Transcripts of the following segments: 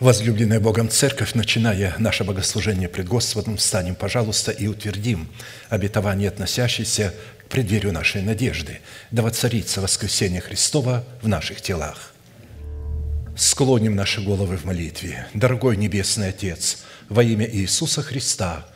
Возлюбленная Богом Церковь, начиная наше богослужение пред Господом, встанем, пожалуйста, и утвердим обетование, относящееся к преддверию нашей надежды, да воцарится воскресение Христова в наших телах. Склоним наши головы в молитве. Дорогой Небесный Отец, во имя Иисуса Христа –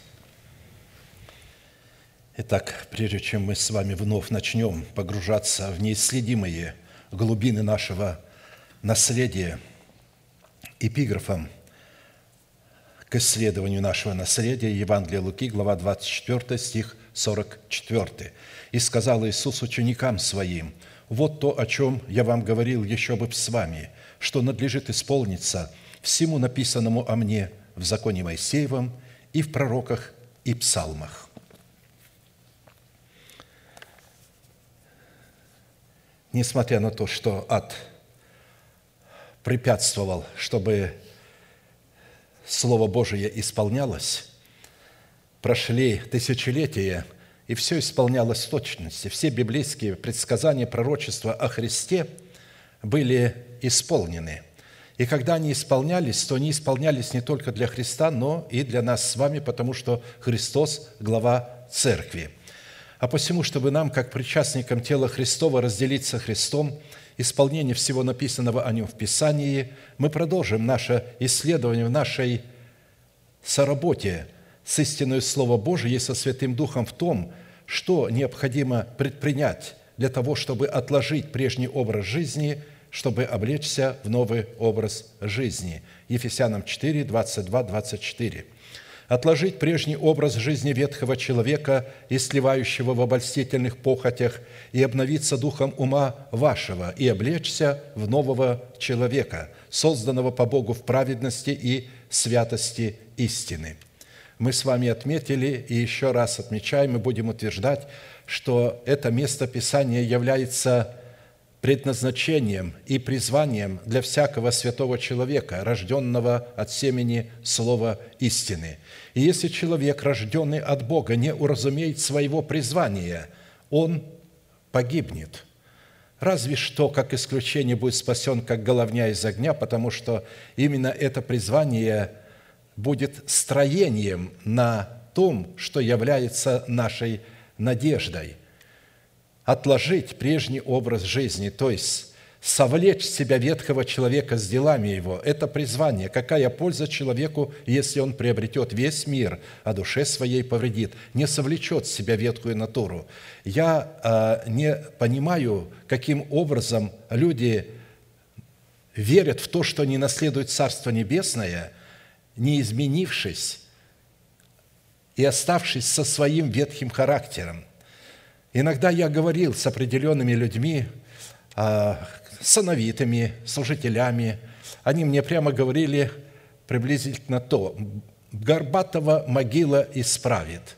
Итак, прежде чем мы с вами вновь начнем погружаться в неисследимые глубины нашего наследия, эпиграфом к исследованию нашего наследия Евангелия Луки, глава 24, стих 44. «И сказал Иисус ученикам Своим, «Вот то, о чем я вам говорил еще бы с вами, что надлежит исполниться всему написанному о мне в законе Моисеевом и в пророках и псалмах». Несмотря на то, что ад препятствовал, чтобы Слово Божие исполнялось, прошли тысячелетия, и все исполнялось в точности. Все библейские предсказания, пророчества о Христе были исполнены – и когда они исполнялись, то они исполнялись не только для Христа, но и для нас с вами, потому что Христос – глава Церкви. А посему, чтобы нам, как причастникам тела Христова, разделиться Христом, исполнение всего написанного о Нем в Писании, мы продолжим наше исследование в нашей соработе с истинной Слово Божие и со Святым Духом в том, что необходимо предпринять для того, чтобы отложить прежний образ жизни – чтобы облечься в новый образ жизни. Ефесянам 4, 22, 24. Отложить прежний образ жизни ветхого человека и сливающего в обольстительных похотях, и обновиться духом ума вашего, и облечься в нового человека, созданного по Богу в праведности и святости истины. Мы с вами отметили и еще раз отмечаем и будем утверждать, что это место Писания является предназначением и призванием для всякого святого человека, рожденного от семени Слова истины. И если человек, рожденный от Бога, не уразумеет своего призвания, он погибнет. Разве что, как исключение, будет спасен, как головня из огня, потому что именно это призвание будет строением на том, что является нашей надеждой – отложить прежний образ жизни, то есть совлечь себя ветхого человека с делами его. Это призвание. Какая польза человеку, если он приобретет весь мир, а душе своей повредит, не совлечет себя ветхую натуру? Я э, не понимаю, каким образом люди верят в то, что они наследуют Царство Небесное, не изменившись и оставшись со своим ветхим характером – Иногда я говорил с определенными людьми, а, сановитыми, служителями. Они мне прямо говорили приблизительно то, Горбатова могила исправит.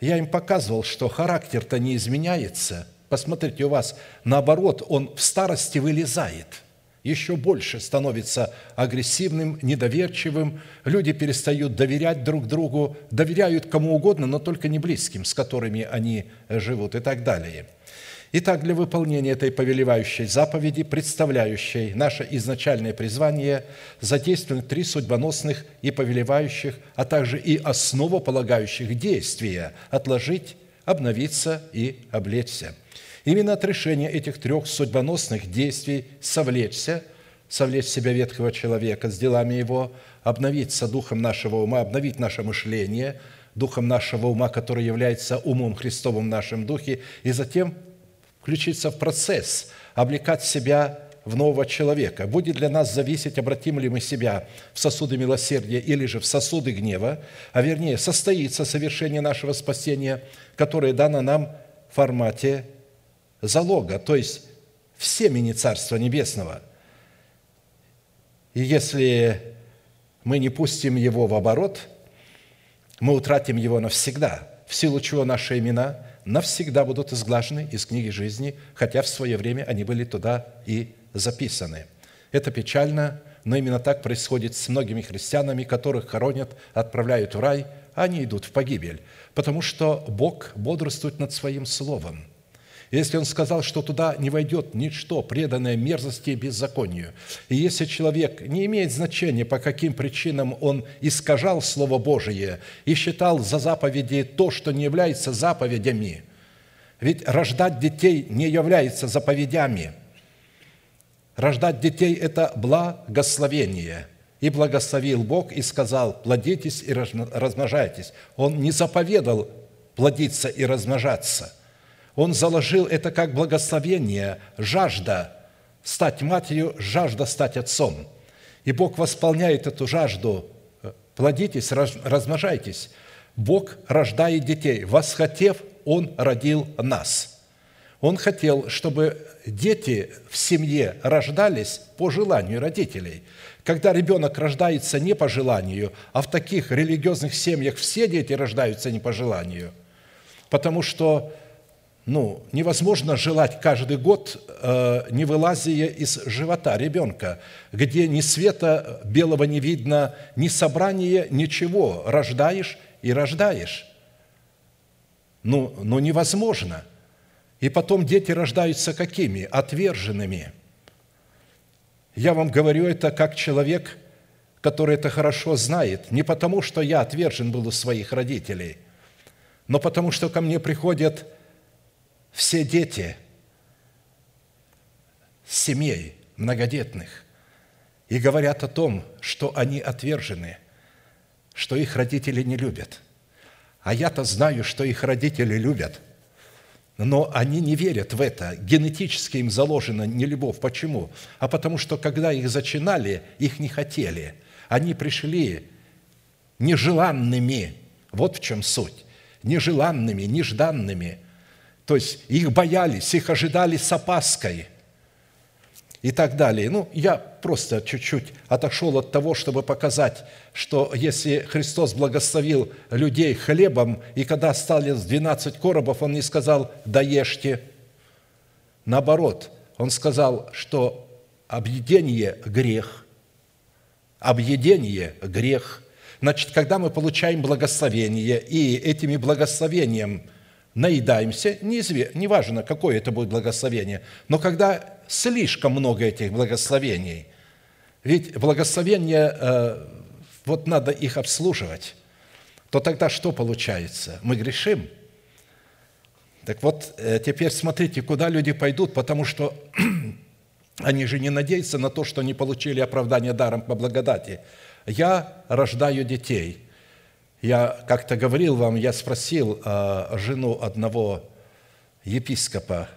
Я им показывал, что характер-то не изменяется. Посмотрите, у вас наоборот, он в старости вылезает. Еще больше становится агрессивным, недоверчивым. Люди перестают доверять друг другу, доверяют кому угодно, но только не близким, с которыми они живут и так далее. Итак, для выполнения этой повелевающей заповеди, представляющей наше изначальное призвание, задействованы три судьбоносных и повелевающих, а также и основополагающих действия – отложить, обновиться и облечься – Именно от решения этих трех судьбоносных действий совлечься, совлечь себя ветхого человека с делами его, обновиться духом нашего ума, обновить наше мышление, духом нашего ума, который является умом Христовым в нашем духе, и затем включиться в процесс, облекать себя в нового человека. Будет для нас зависеть, обратим ли мы себя в сосуды милосердия или же в сосуды гнева, а вернее, состоится совершение нашего спасения, которое дано нам в формате залога, то есть в семени Царства Небесного. И если мы не пустим его в оборот, мы утратим его навсегда, в силу чего наши имена навсегда будут изглажены из книги жизни, хотя в свое время они были туда и записаны. Это печально, но именно так происходит с многими христианами, которых хоронят, отправляют в рай, а они идут в погибель, потому что Бог бодрствует над Своим Словом – если он сказал, что туда не войдет ничто, преданное мерзости и беззаконию, и если человек не имеет значения, по каким причинам он искажал Слово Божие и считал за заповеди то, что не является заповедями, ведь рождать детей не является заповедями. Рождать детей – это благословение. И благословил Бог и сказал, плодитесь и размножайтесь. Он не заповедал плодиться и размножаться – он заложил это как благословение, жажда стать матерью, жажда стать отцом. И Бог восполняет эту жажду. Плодитесь, размножайтесь. Бог рождает детей. Восхотев, Он родил нас. Он хотел, чтобы дети в семье рождались по желанию родителей. Когда ребенок рождается не по желанию, а в таких религиозных семьях все дети рождаются не по желанию, потому что ну, невозможно желать каждый год, э, не вылазия из живота ребенка, где ни света белого не видно, ни собрания, ничего. Рождаешь и рождаешь. Ну, ну невозможно. И потом дети рождаются какими? Отверженными. Я вам говорю это как человек, который это хорошо знает. Не потому, что я отвержен был у своих родителей, но потому, что ко мне приходят – все дети семей многодетных и говорят о том, что они отвержены, что их родители не любят. А я-то знаю, что их родители любят, но они не верят в это. Генетически им заложена нелюбовь. Почему? А потому что, когда их зачинали, их не хотели. Они пришли нежеланными. Вот в чем суть. Нежеланными, нежданными – то есть их боялись, их ожидали с опаской и так далее. Ну, я просто чуть-чуть отошел от того, чтобы показать, что если Христос благословил людей хлебом, и когда остались 12 коробов, Он не сказал «да ешьте». Наоборот, Он сказал, что объедение – грех. Объедение – грех. Значит, когда мы получаем благословение, и этими благословением – наедаемся, неважно, какое это будет благословение, но когда слишком много этих благословений, ведь благословения, э, вот надо их обслуживать, то тогда что получается? Мы грешим. Так вот, э, теперь смотрите, куда люди пойдут, потому что они же не надеются на то, что они получили оправдание даром по благодати. Я рождаю детей – я как-то говорил вам, я спросил а, жену одного епископа,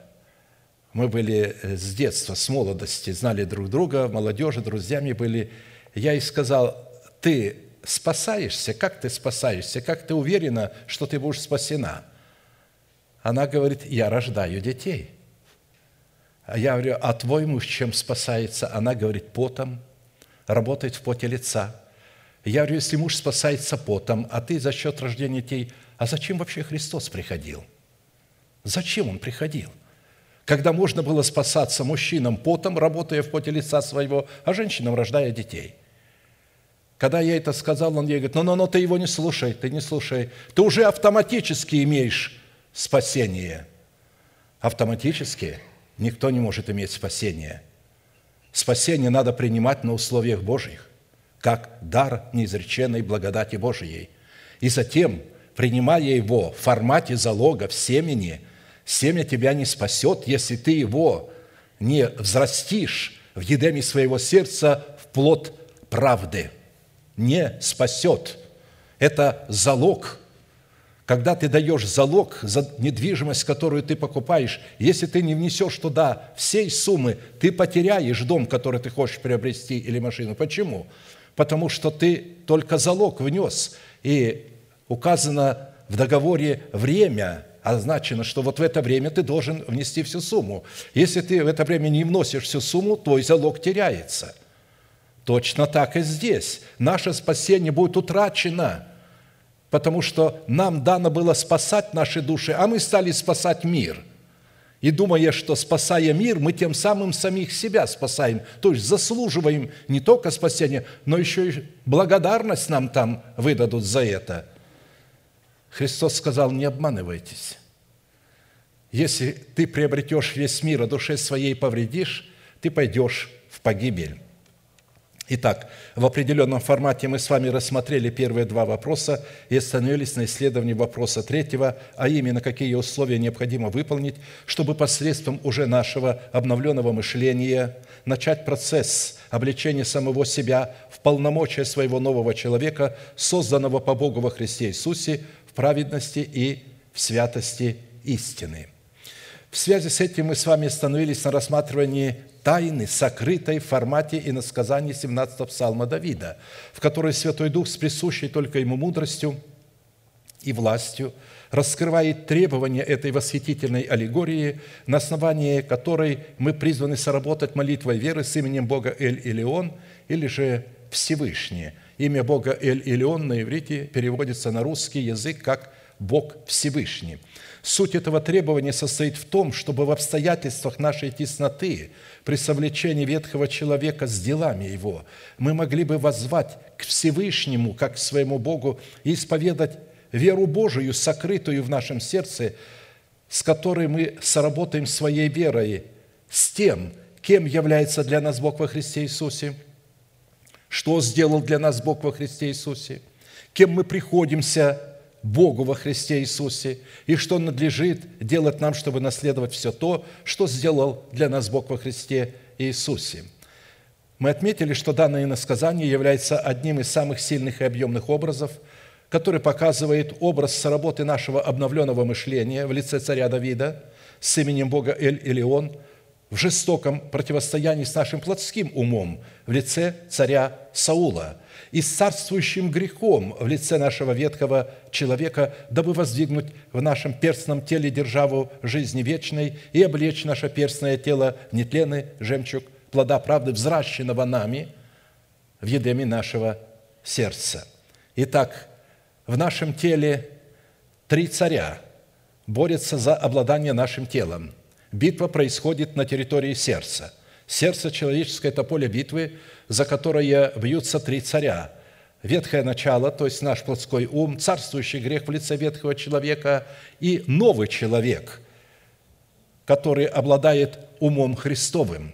мы были э, с детства, с молодости, знали друг друга, молодежи, друзьями были. Я ей сказал, ты спасаешься? Как ты спасаешься? Как ты уверена, что ты будешь спасена? Она говорит, я рождаю детей. А я говорю, а твой муж чем спасается? Она говорит, потом, работает в поте лица – я говорю, если муж спасается потом, а ты за счет рождения детей, а зачем вообще Христос приходил? Зачем Он приходил? когда можно было спасаться мужчинам потом, работая в поте лица своего, а женщинам рождая детей. Когда я это сказал, он ей говорит, ну-ну-ну, ты его не слушай, ты не слушай. Ты уже автоматически имеешь спасение. Автоматически никто не может иметь спасение. Спасение надо принимать на условиях Божьих, как дар неизреченной благодати Божией. И затем, принимая его в формате залога в семени – Семя тебя не спасет, если ты его не взрастишь в едеме своего сердца в плод правды. Не спасет. Это залог. Когда ты даешь залог за недвижимость, которую ты покупаешь, если ты не внесешь туда всей суммы, ты потеряешь дом, который ты хочешь приобрести, или машину. Почему? Потому что ты только залог внес. И указано в договоре время – означено, что вот в это время ты должен внести всю сумму. Если ты в это время не вносишь всю сумму, твой залог теряется. Точно так и здесь. Наше спасение будет утрачено, потому что нам дано было спасать наши души, а мы стали спасать мир – и думая, что спасая мир, мы тем самым самих себя спасаем, то есть заслуживаем не только спасения, но еще и благодарность нам там выдадут за это – Христос сказал, не обманывайтесь. Если ты приобретешь весь мир, а душе своей повредишь, ты пойдешь в погибель. Итак, в определенном формате мы с вами рассмотрели первые два вопроса и остановились на исследовании вопроса третьего, а именно, какие условия необходимо выполнить, чтобы посредством уже нашего обновленного мышления начать процесс обличения самого себя в полномочия своего нового человека, созданного по Богу во Христе Иисусе, в праведности и в святости истины. В связи с этим мы с вами остановились на рассматривании тайны, сокрытой в формате и на сказании 17 псалма Давида, в которой Святой Дух с присущей только ему мудростью и властью раскрывает требования этой восхитительной аллегории, на основании которой мы призваны соработать молитвой веры с именем Бога Эль-Илион или же Всевышний – Имя Бога Эль-Илион на иврите переводится на русский язык как «Бог Всевышний». Суть этого требования состоит в том, чтобы в обстоятельствах нашей тесноты, при совлечении ветхого человека с делами его, мы могли бы воззвать к Всевышнему, как к своему Богу, и исповедать веру Божию, сокрытую в нашем сердце, с которой мы соработаем своей верой с тем, кем является для нас Бог во Христе Иисусе – что сделал для нас Бог во Христе Иисусе, кем мы приходимся Богу во Христе Иисусе, и что надлежит делать нам, чтобы наследовать все то, что сделал для нас Бог во Христе Иисусе. Мы отметили, что данное иносказание является одним из самых сильных и объемных образов, который показывает образ работы нашего обновленного мышления в лице царя Давида с именем Бога Эль-Илион – в жестоком противостоянии с нашим плотским умом в лице царя Саула и с царствующим грехом в лице нашего ветхого человека, дабы воздвигнуть в нашем перстном теле державу жизни вечной и облечь наше перстное тело в нетленный жемчуг плода правды, взращенного нами в едеме нашего сердца. Итак, в нашем теле три царя борются за обладание нашим телом – Битва происходит на территории сердца. Сердце человеческое – это поле битвы, за которое бьются три царя. Ветхое начало, то есть наш плотской ум, царствующий грех в лице ветхого человека и новый человек, который обладает умом Христовым.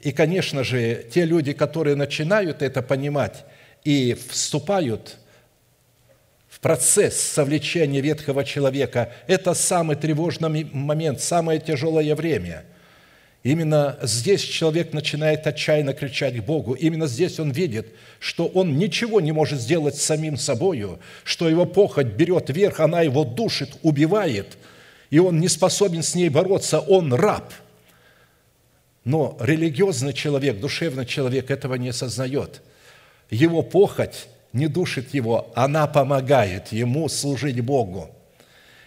И, конечно же, те люди, которые начинают это понимать и вступают процесс совлечения ветхого человека – это самый тревожный момент, самое тяжелое время. Именно здесь человек начинает отчаянно кричать к Богу. Именно здесь он видит, что он ничего не может сделать с самим собою, что его похоть берет верх, она его душит, убивает, и он не способен с ней бороться, он раб. Но религиозный человек, душевный человек этого не осознает. Его похоть не душит его, она помогает ему служить Богу.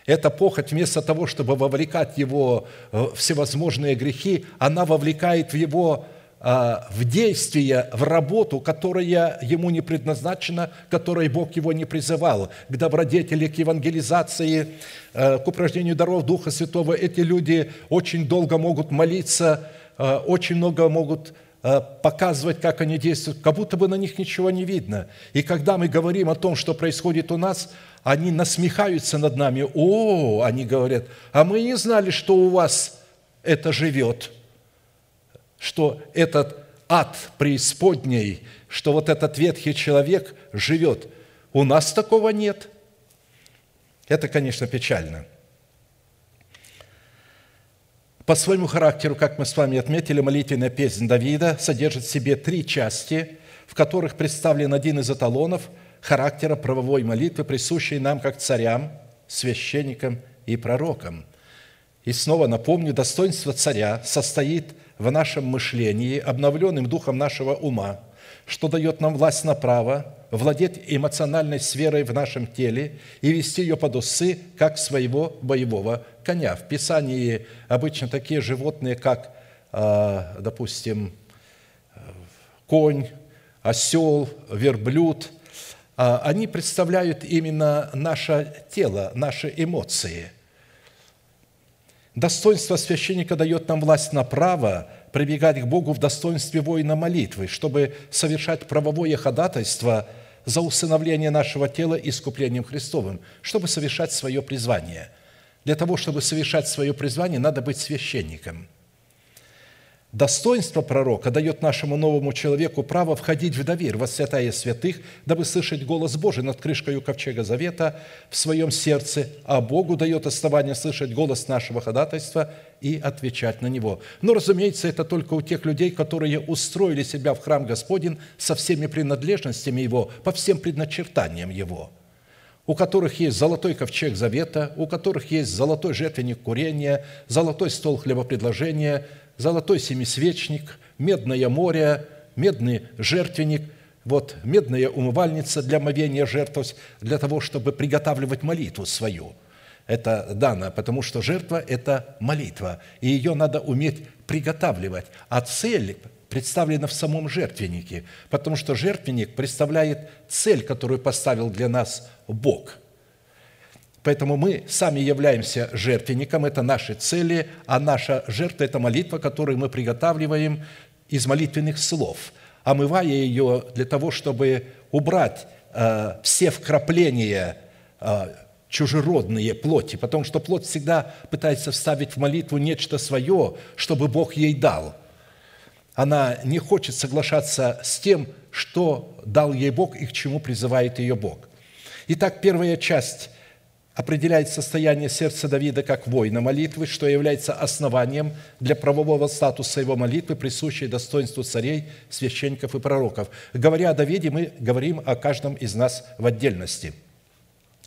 Эта похоть, вместо того, чтобы вовлекать его в всевозможные грехи, она вовлекает его а, в действие, в работу, которая ему не предназначена, которой Бог его не призывал, к добродетели, к евангелизации, а, к упражнению даров Духа Святого. Эти люди очень долго могут молиться, очень много могут показывать, как они действуют, как будто бы на них ничего не видно. И когда мы говорим о том, что происходит у нас, они насмехаются над нами. О, они говорят, а мы не знали, что у вас это живет – что этот ад преисподней, что вот этот ветхий человек живет. У нас такого нет. Это, конечно, печально. По своему характеру, как мы с вами отметили, молитвенная песня Давида содержит в себе три части, в которых представлен один из эталонов характера правовой молитвы, присущей нам как царям, священникам и пророкам. И снова напомню, достоинство царя состоит – в нашем мышлении, обновленным духом нашего ума, что дает нам власть на право владеть эмоциональной сферой в нашем теле и вести ее под усы, как своего боевого коня. В Писании обычно такие животные, как, а, допустим, конь, осел, верблюд, а, они представляют именно наше тело, наши эмоции – Достоинство священника дает нам власть на право прибегать к Богу в достоинстве воина молитвы, чтобы совершать правовое ходатайство за усыновление нашего тела искуплением Христовым, чтобы совершать свое призвание. Для того, чтобы совершать свое призвание, надо быть священником – Достоинство пророка дает нашему новому человеку право входить в доверие во святая святых, дабы слышать голос Божий над крышкой ковчега завета в своем сердце, а Богу дает основание слышать голос нашего ходатайства и отвечать на него. Но, разумеется, это только у тех людей, которые устроили себя в храм Господень со всеми принадлежностями его, по всем предначертаниям его – у которых есть золотой ковчег завета, у которых есть золотой жертвенник курения, золотой стол хлебопредложения, золотой семисвечник, медное море, медный жертвенник, вот медная умывальница для мовения жертв, для того, чтобы приготавливать молитву свою. Это дано, потому что жертва – это молитва, и ее надо уметь приготавливать. А цель представлена в самом жертвеннике, потому что жертвенник представляет цель, которую поставил для нас Бог – Поэтому мы сами являемся жертвенником, это наши цели, а наша жертва – это молитва, которую мы приготавливаем из молитвенных слов, омывая ее для того, чтобы убрать э, все вкрапления э, чужеродные плоти, потому что плоть всегда пытается вставить в молитву нечто свое, чтобы Бог ей дал. Она не хочет соглашаться с тем, что дал ей Бог и к чему призывает ее Бог. Итак, первая часть определяет состояние сердца Давида как воина молитвы, что является основанием для правового статуса его молитвы, присущей достоинству царей, священников и пророков. Говоря о Давиде, мы говорим о каждом из нас в отдельности.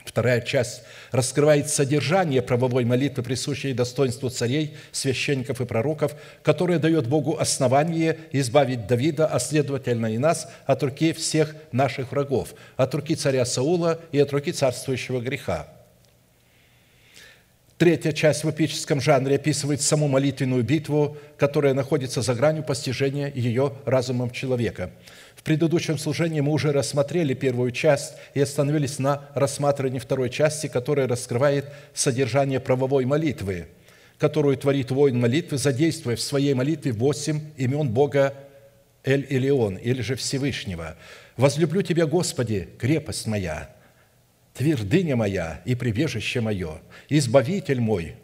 Вторая часть раскрывает содержание правовой молитвы, присущей достоинству царей, священников и пророков, которое дает Богу основание избавить Давида, а следовательно и нас, от руки всех наших врагов, от руки царя Саула и от руки царствующего греха – Третья часть в эпическом жанре описывает саму молитвенную битву, которая находится за гранью постижения ее разумом человека. В предыдущем служении мы уже рассмотрели первую часть и остановились на рассматривании второй части, которая раскрывает содержание правовой молитвы, которую творит воин молитвы, задействуя в своей молитве восемь имен Бога Эль-Илион, или же Всевышнего. «Возлюблю Тебя, Господи, крепость моя, твердыня моя и прибежище мое, избавитель мой,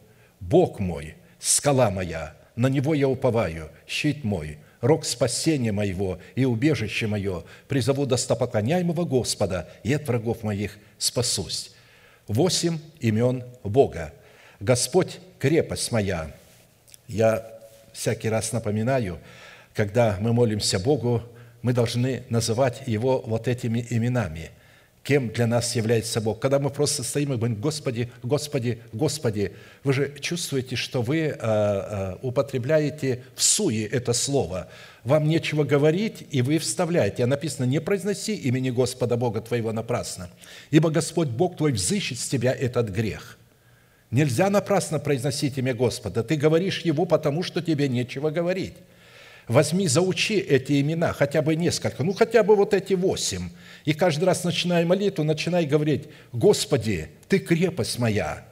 Бог мой, скала моя, на Него я уповаю, щит мой, рог спасения моего и убежище мое, призову достопоклоняемого Господа, и от врагов моих спасусь». Восемь имен Бога. Господь – крепость моя. Я всякий раз напоминаю, когда мы молимся Богу, мы должны называть Его вот этими именами – кем для нас является Бог. Когда мы просто стоим и говорим, Господи, Господи, Господи, вы же чувствуете, что вы а, а, употребляете в суе это слово. Вам нечего говорить, и вы вставляете. А написано, не произноси имени Господа Бога твоего напрасно, ибо Господь Бог твой взыщет с тебя этот грех. Нельзя напрасно произносить имя Господа. Ты говоришь Его, потому что тебе нечего говорить. Возьми, заучи эти имена, хотя бы несколько, ну хотя бы вот эти восемь. И каждый раз, начиная молитву, начинай говорить, «Господи, Ты крепость моя,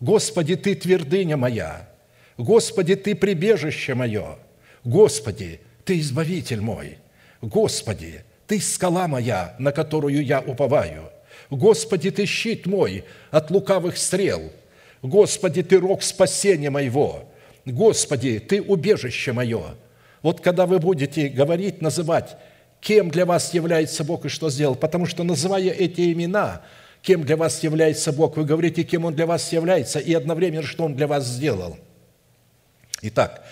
Господи, Ты твердыня моя, Господи, Ты прибежище мое, Господи, Ты избавитель мой, Господи, Ты скала моя, на которую я уповаю, Господи, Ты щит мой от лукавых стрел, Господи, Ты рог спасения моего, Господи, Ты убежище мое». Вот когда вы будете говорить, называть, кем для вас является Бог и что сделал, потому что, называя эти имена, кем для вас является Бог, вы говорите, кем Он для вас является, и одновременно, что Он для вас сделал. Итак,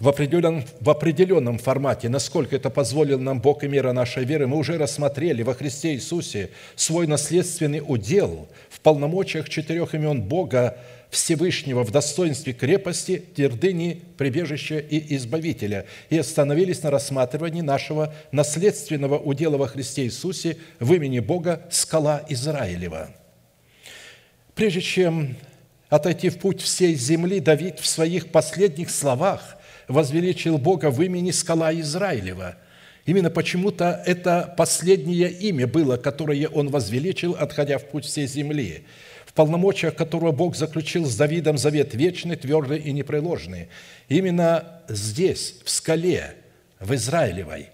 в определенном, в определенном формате, насколько это позволил нам Бог и мера нашей веры, мы уже рассмотрели во Христе Иисусе свой наследственный удел в полномочиях четырех имен Бога Всевышнего в достоинстве крепости, твердыни, прибежища и избавителя, и остановились на рассматривании нашего наследственного удела во Христе Иисусе в имени Бога скала Израилева. Прежде чем отойти в путь всей земли, Давид в своих последних словах возвеличил Бога в имени скала Израилева. Именно почему-то это последнее имя было, которое он возвеличил, отходя в путь всей земли – полномочиях которого Бог заключил с Давидом завет вечный, твердый и непреложный. Именно здесь, в скале, в Израилевой.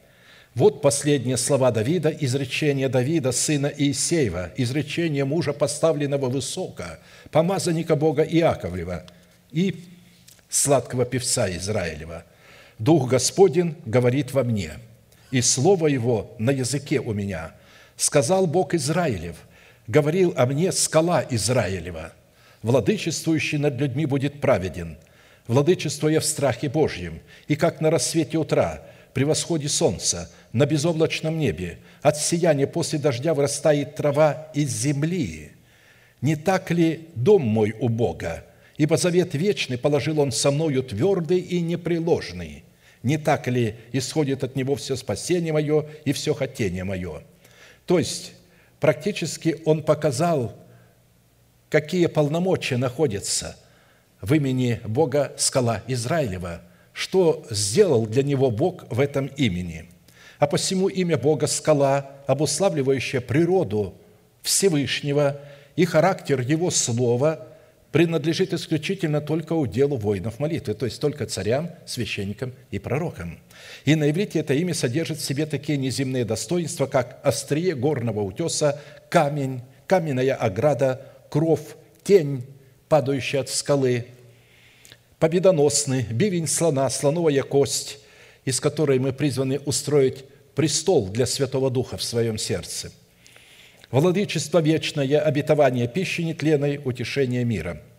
Вот последние слова Давида, изречение Давида, сына Иисеева, изречение мужа, поставленного высоко, помазанника Бога Иаковлева и сладкого певца Израилева. «Дух Господень говорит во мне, и слово Его на языке у меня. Сказал Бог Израилев – говорил о мне скала Израилева, владычествующий над людьми будет праведен, владычествуя в страхе Божьем, и как на рассвете утра, при восходе солнца, на безоблачном небе, от сияния после дождя вырастает трава из земли. Не так ли дом мой у Бога? Ибо завет вечный положил Он со мною твердый и непреложный. Не так ли исходит от Него все спасение мое и все хотение мое? То есть, практически он показал, какие полномочия находятся в имени Бога скала Израилева, что сделал для него Бог в этом имени. А посему имя Бога скала, обуславливающее природу Всевышнего и характер Его Слова, принадлежит исключительно только уделу воинов молитвы, то есть только царям, священникам и пророкам – и на иврите это имя содержит в себе такие неземные достоинства, как острие горного утеса, камень, каменная ограда, кров, тень, падающая от скалы, победоносный, бивень слона, слоновая кость, из которой мы призваны устроить престол для Святого Духа в своем сердце. Владычество вечное, обетование пищи нетленной, утешение мира –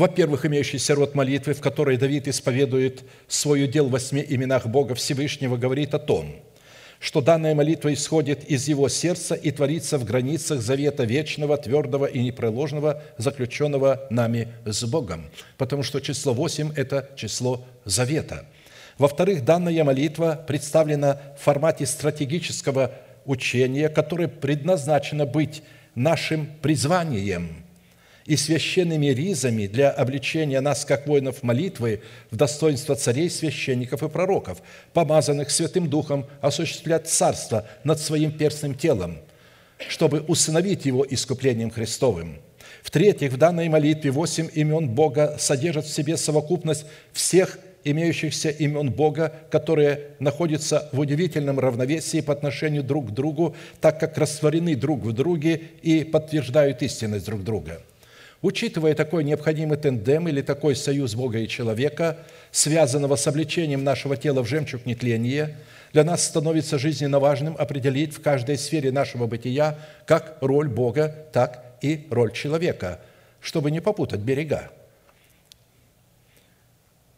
во-первых, имеющийся род молитвы, в которой Давид исповедует свой удел в восьми именах Бога Всевышнего, говорит о том, что данная молитва исходит из его сердца и творится в границах завета вечного, твердого и непреложного, заключенного нами с Богом, потому что число восемь – это число завета. Во-вторых, данная молитва представлена в формате стратегического учения, которое предназначено быть нашим призванием – и священными ризами для обличения нас, как воинов молитвы, в достоинство царей, священников и пророков, помазанных Святым Духом осуществлять царство над своим перстным телом, чтобы усыновить его искуплением Христовым. В-третьих, в данной молитве восемь имен Бога содержат в себе совокупность всех имеющихся имен Бога, которые находятся в удивительном равновесии по отношению друг к другу, так как растворены друг в друге и подтверждают истинность друг друга – Учитывая такой необходимый тендем или такой союз Бога и человека, связанного с обличением нашего тела в жемчуг нетления, для нас становится жизненно важным определить в каждой сфере нашего бытия как роль Бога, так и роль человека, чтобы не попутать берега.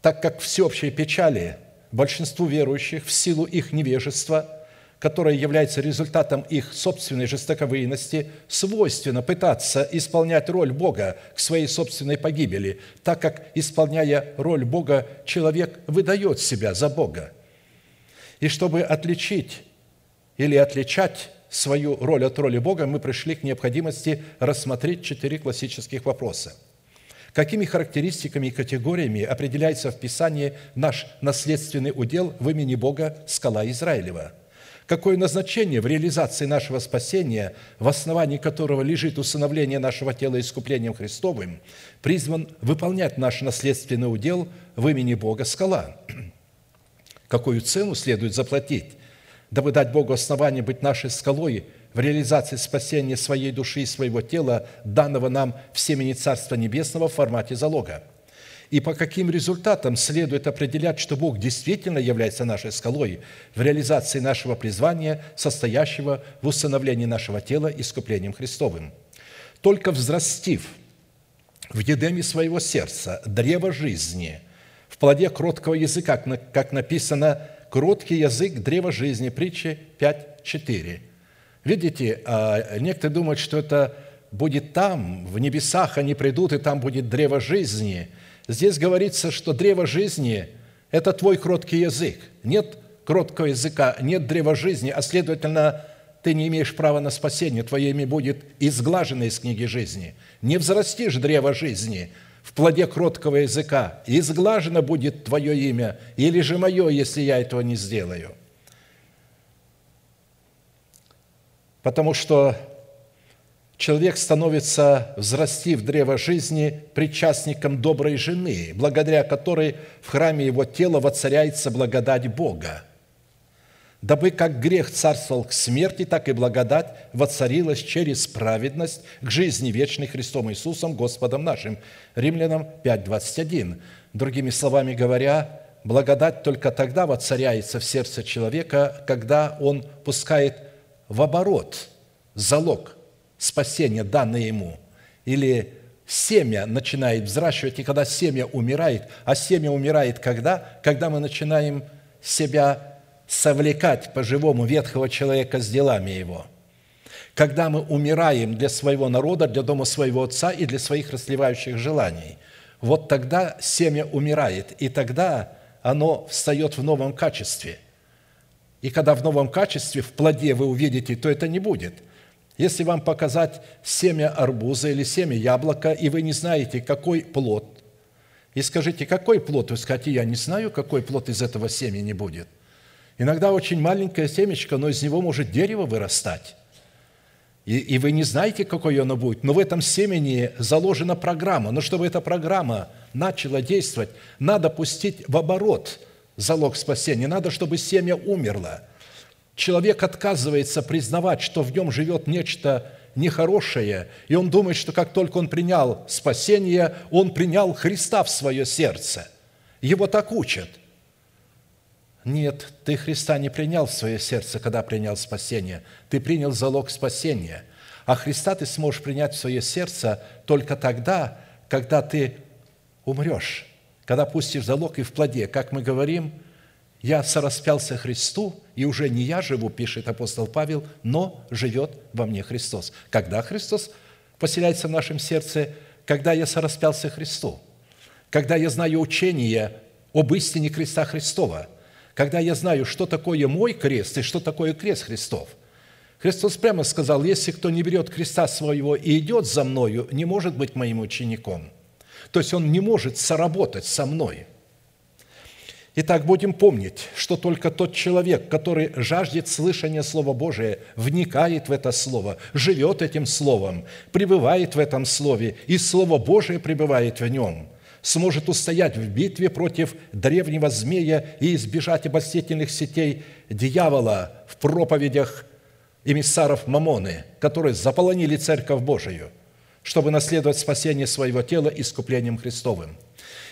Так как всеобщей печали большинству верующих в силу их невежества – которая является результатом их собственной жестоковыйности, свойственно пытаться исполнять роль Бога к своей собственной погибели, так как, исполняя роль Бога, человек выдает себя за Бога. И чтобы отличить или отличать свою роль от роли Бога, мы пришли к необходимости рассмотреть четыре классических вопроса. Какими характеристиками и категориями определяется в Писании наш наследственный удел в имени Бога скала Израилева? Какое назначение в реализации нашего спасения, в основании которого лежит усыновление нашего тела искуплением Христовым, призван выполнять наш наследственный удел в имени Бога скала? Какую цену следует заплатить, дабы дать Богу основание быть нашей скалой – в реализации спасения своей души и своего тела, данного нам в семени Царства Небесного в формате залога. И по каким результатам следует определять, что Бог действительно является нашей скалой в реализации нашего призвания, состоящего в усыновлении нашего тела искуплением Христовым. Только взрастив в едеме своего сердца древо жизни, в плоде кроткого языка, как написано, «Кроткий язык – древо жизни» притчи 5.4 – Видите, а, некоторые думают, что это будет там, в небесах они придут, и там будет древо жизни. Здесь говорится, что древо жизни – это твой кроткий язык. Нет кроткого языка, нет древа жизни, а следовательно, ты не имеешь права на спасение, твое имя будет изглажено из книги жизни. Не взрастишь древо жизни в плоде кроткого языка, изглажено будет твое имя, или же мое, если я этого не сделаю – потому что человек становится, взрастив древо жизни, причастником доброй жены, благодаря которой в храме его тела воцаряется благодать Бога. Дабы как грех царствовал к смерти, так и благодать воцарилась через праведность к жизни вечной Христом Иисусом, Господом нашим. Римлянам 5:21. Другими словами говоря, благодать только тогда воцаряется в сердце человека, когда он пускает в оборот залог спасения, данный ему, или семя начинает взращивать, и когда семя умирает, а семя умирает когда? Когда мы начинаем себя совлекать по-живому ветхого человека с делами его. Когда мы умираем для своего народа, для дома своего отца и для своих расливающих желаний. Вот тогда семя умирает, и тогда оно встает в новом качестве. И когда в новом качестве, в плоде вы увидите, то это не будет. Если вам показать семя арбуза или семя яблока, и вы не знаете, какой плод, и скажите, какой плод, вы скажете, я не знаю, какой плод из этого семени будет. Иногда очень маленькое семечко, но из него может дерево вырастать. И, и вы не знаете, какой оно будет, но в этом семени заложена программа. Но чтобы эта программа начала действовать, надо пустить в оборот – залог спасения. Надо, чтобы семя умерло. Человек отказывается признавать, что в нем живет нечто нехорошее, и он думает, что как только он принял спасение, он принял Христа в свое сердце. Его так учат. Нет, ты Христа не принял в свое сердце, когда принял спасение. Ты принял залог спасения. А Христа ты сможешь принять в свое сердце только тогда, когда ты умрешь когда пустишь залог и в плоде, как мы говорим, я сораспялся Христу, и уже не я живу, пишет апостол Павел, но живет во мне Христос. Когда Христос поселяется в нашем сердце? Когда я сораспялся Христу. Когда я знаю учение об истине креста Христова. Когда я знаю, что такое мой крест и что такое крест Христов. Христос прямо сказал, если кто не берет креста своего и идет за мною, не может быть моим учеником – то есть он не может соработать со мной. Итак, будем помнить, что только тот человек, который жаждет слышания Слова Божия, вникает в это Слово, живет этим Словом, пребывает в этом Слове, и Слово Божие пребывает в нем, сможет устоять в битве против древнего змея и избежать обольстительных сетей дьявола в проповедях эмиссаров Мамоны, которые заполонили Церковь Божию – чтобы наследовать спасение своего тела искуплением Христовым.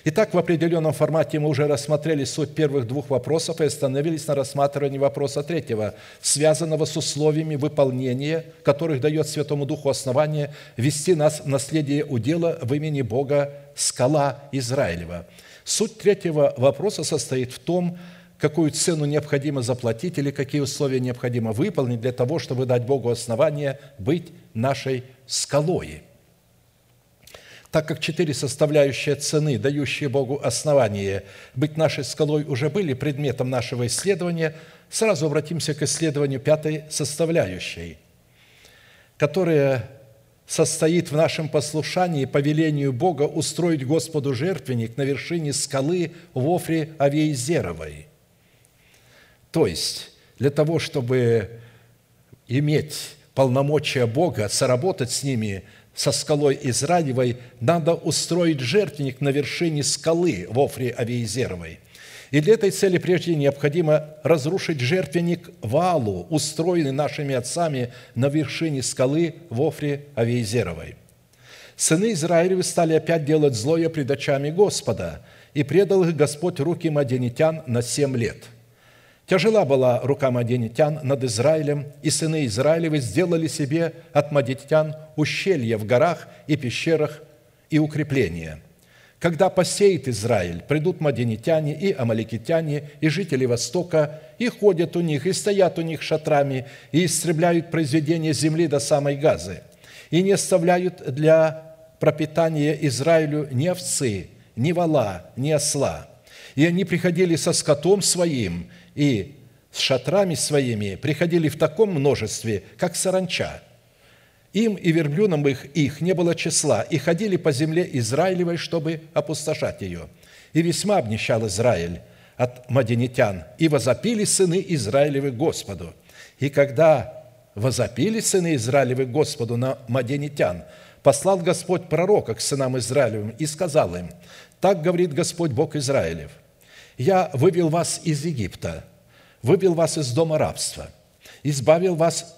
Итак, в определенном формате мы уже рассмотрели суть первых двух вопросов и остановились на рассматривании вопроса третьего, связанного с условиями выполнения, которых дает Святому Духу основание вести нас в наследие удела в имени Бога скала Израилева. Суть третьего вопроса состоит в том, какую цену необходимо заплатить или какие условия необходимо выполнить для того, чтобы дать Богу основание быть нашей скалой – так как четыре составляющие цены, дающие Богу основание быть нашей скалой, уже были предметом нашего исследования, сразу обратимся к исследованию пятой составляющей, которая состоит в нашем послушании по велению Бога устроить Господу жертвенник на вершине скалы в Офре Авиезеровой. То есть, для того, чтобы иметь полномочия Бога, соработать с ними, со скалой Израилевой, надо устроить жертвенник на вершине скалы в Офре Авиезеровой – и для этой цели прежде необходимо разрушить жертвенник Валу, устроенный нашими отцами на вершине скалы в Офре Авиезеровой. Сыны Израилевы стали опять делать злое пред очами Господа, и предал их Господь руки маденитян на семь лет. Тяжела была рука маденитян над Израилем, и сыны Израилевы сделали себе от маденитян ущелья в горах и пещерах и укрепления – когда посеет Израиль, придут маденитяне и амаликитяне, и жители Востока, и ходят у них, и стоят у них шатрами, и истребляют произведение земли до самой Газы, и не оставляют для пропитания Израилю ни овцы, ни вала, ни осла. И они приходили со скотом своим, и с шатрами своими приходили в таком множестве, как саранча – им и верблюдам их, их не было числа, и ходили по земле Израилевой, чтобы опустошать ее. И весьма обнищал Израиль от маденитян, и возопили сыны Израилевы Господу. И когда возопили сыны Израилевы Господу на маденитян, послал Господь пророка к сынам Израилевым и сказал им, «Так говорит Господь Бог Израилев, «Я вывел вас из Египта, вывел вас из дома рабства, избавил вас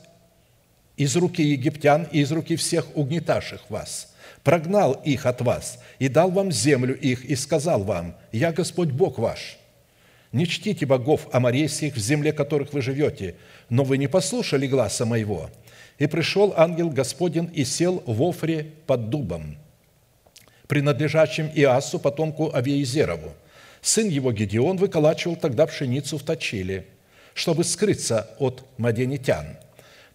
из руки египтян и из руки всех угнетавших вас, прогнал их от вас и дал вам землю их, и сказал вам, «Я Господь Бог ваш». Не чтите богов аморейских в земле, которых вы живете, но вы не послушали гласа моего. И пришел ангел Господень и сел в Офре под дубом, принадлежащим Иасу, потомку Авиезерову. Сын его Гедеон выколачивал тогда пшеницу в Точиле, чтобы скрыться от маденитян –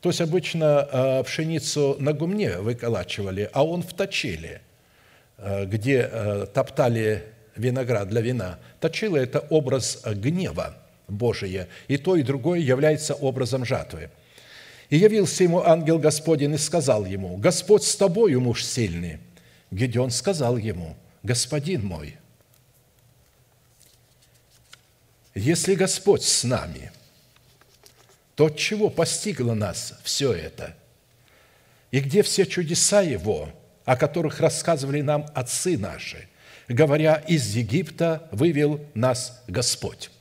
то есть обычно э, пшеницу на гумне выколачивали, а он в точиле, э, где э, топтали виноград для вина. Точило – это образ гнева Божия, и то, и другое является образом жатвы. И явился ему ангел Господень и сказал ему, «Господь с тобою, муж сильный». Гедеон сказал ему, «Господин мой, если Господь с нами – то от чего постигло нас все это? И где все чудеса Его, о которых рассказывали нам отцы наши, говоря, из Египта вывел нас Господь.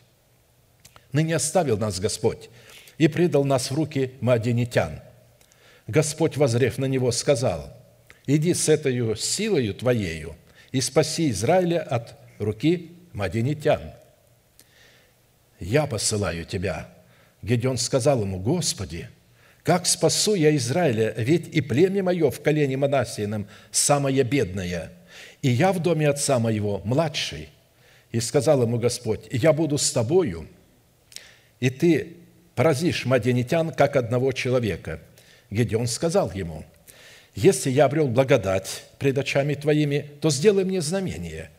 Ныне оставил нас Господь и предал нас в руки Мадинитян. Господь, возрев на него, сказал, «Иди с этой силою твоею и спаси Израиля от руки Мадинитян. Я посылаю тебя, Гедеон сказал ему, «Господи, как спасу я Израиля, ведь и племя мое в колене Манасиином самое бедное, и я в доме отца моего младший». И сказал ему Господь, «Я буду с тобою, и ты поразишь маденитян, как одного человека». Гедеон сказал ему, «Если я обрел благодать пред очами твоими, то сделай мне знамение,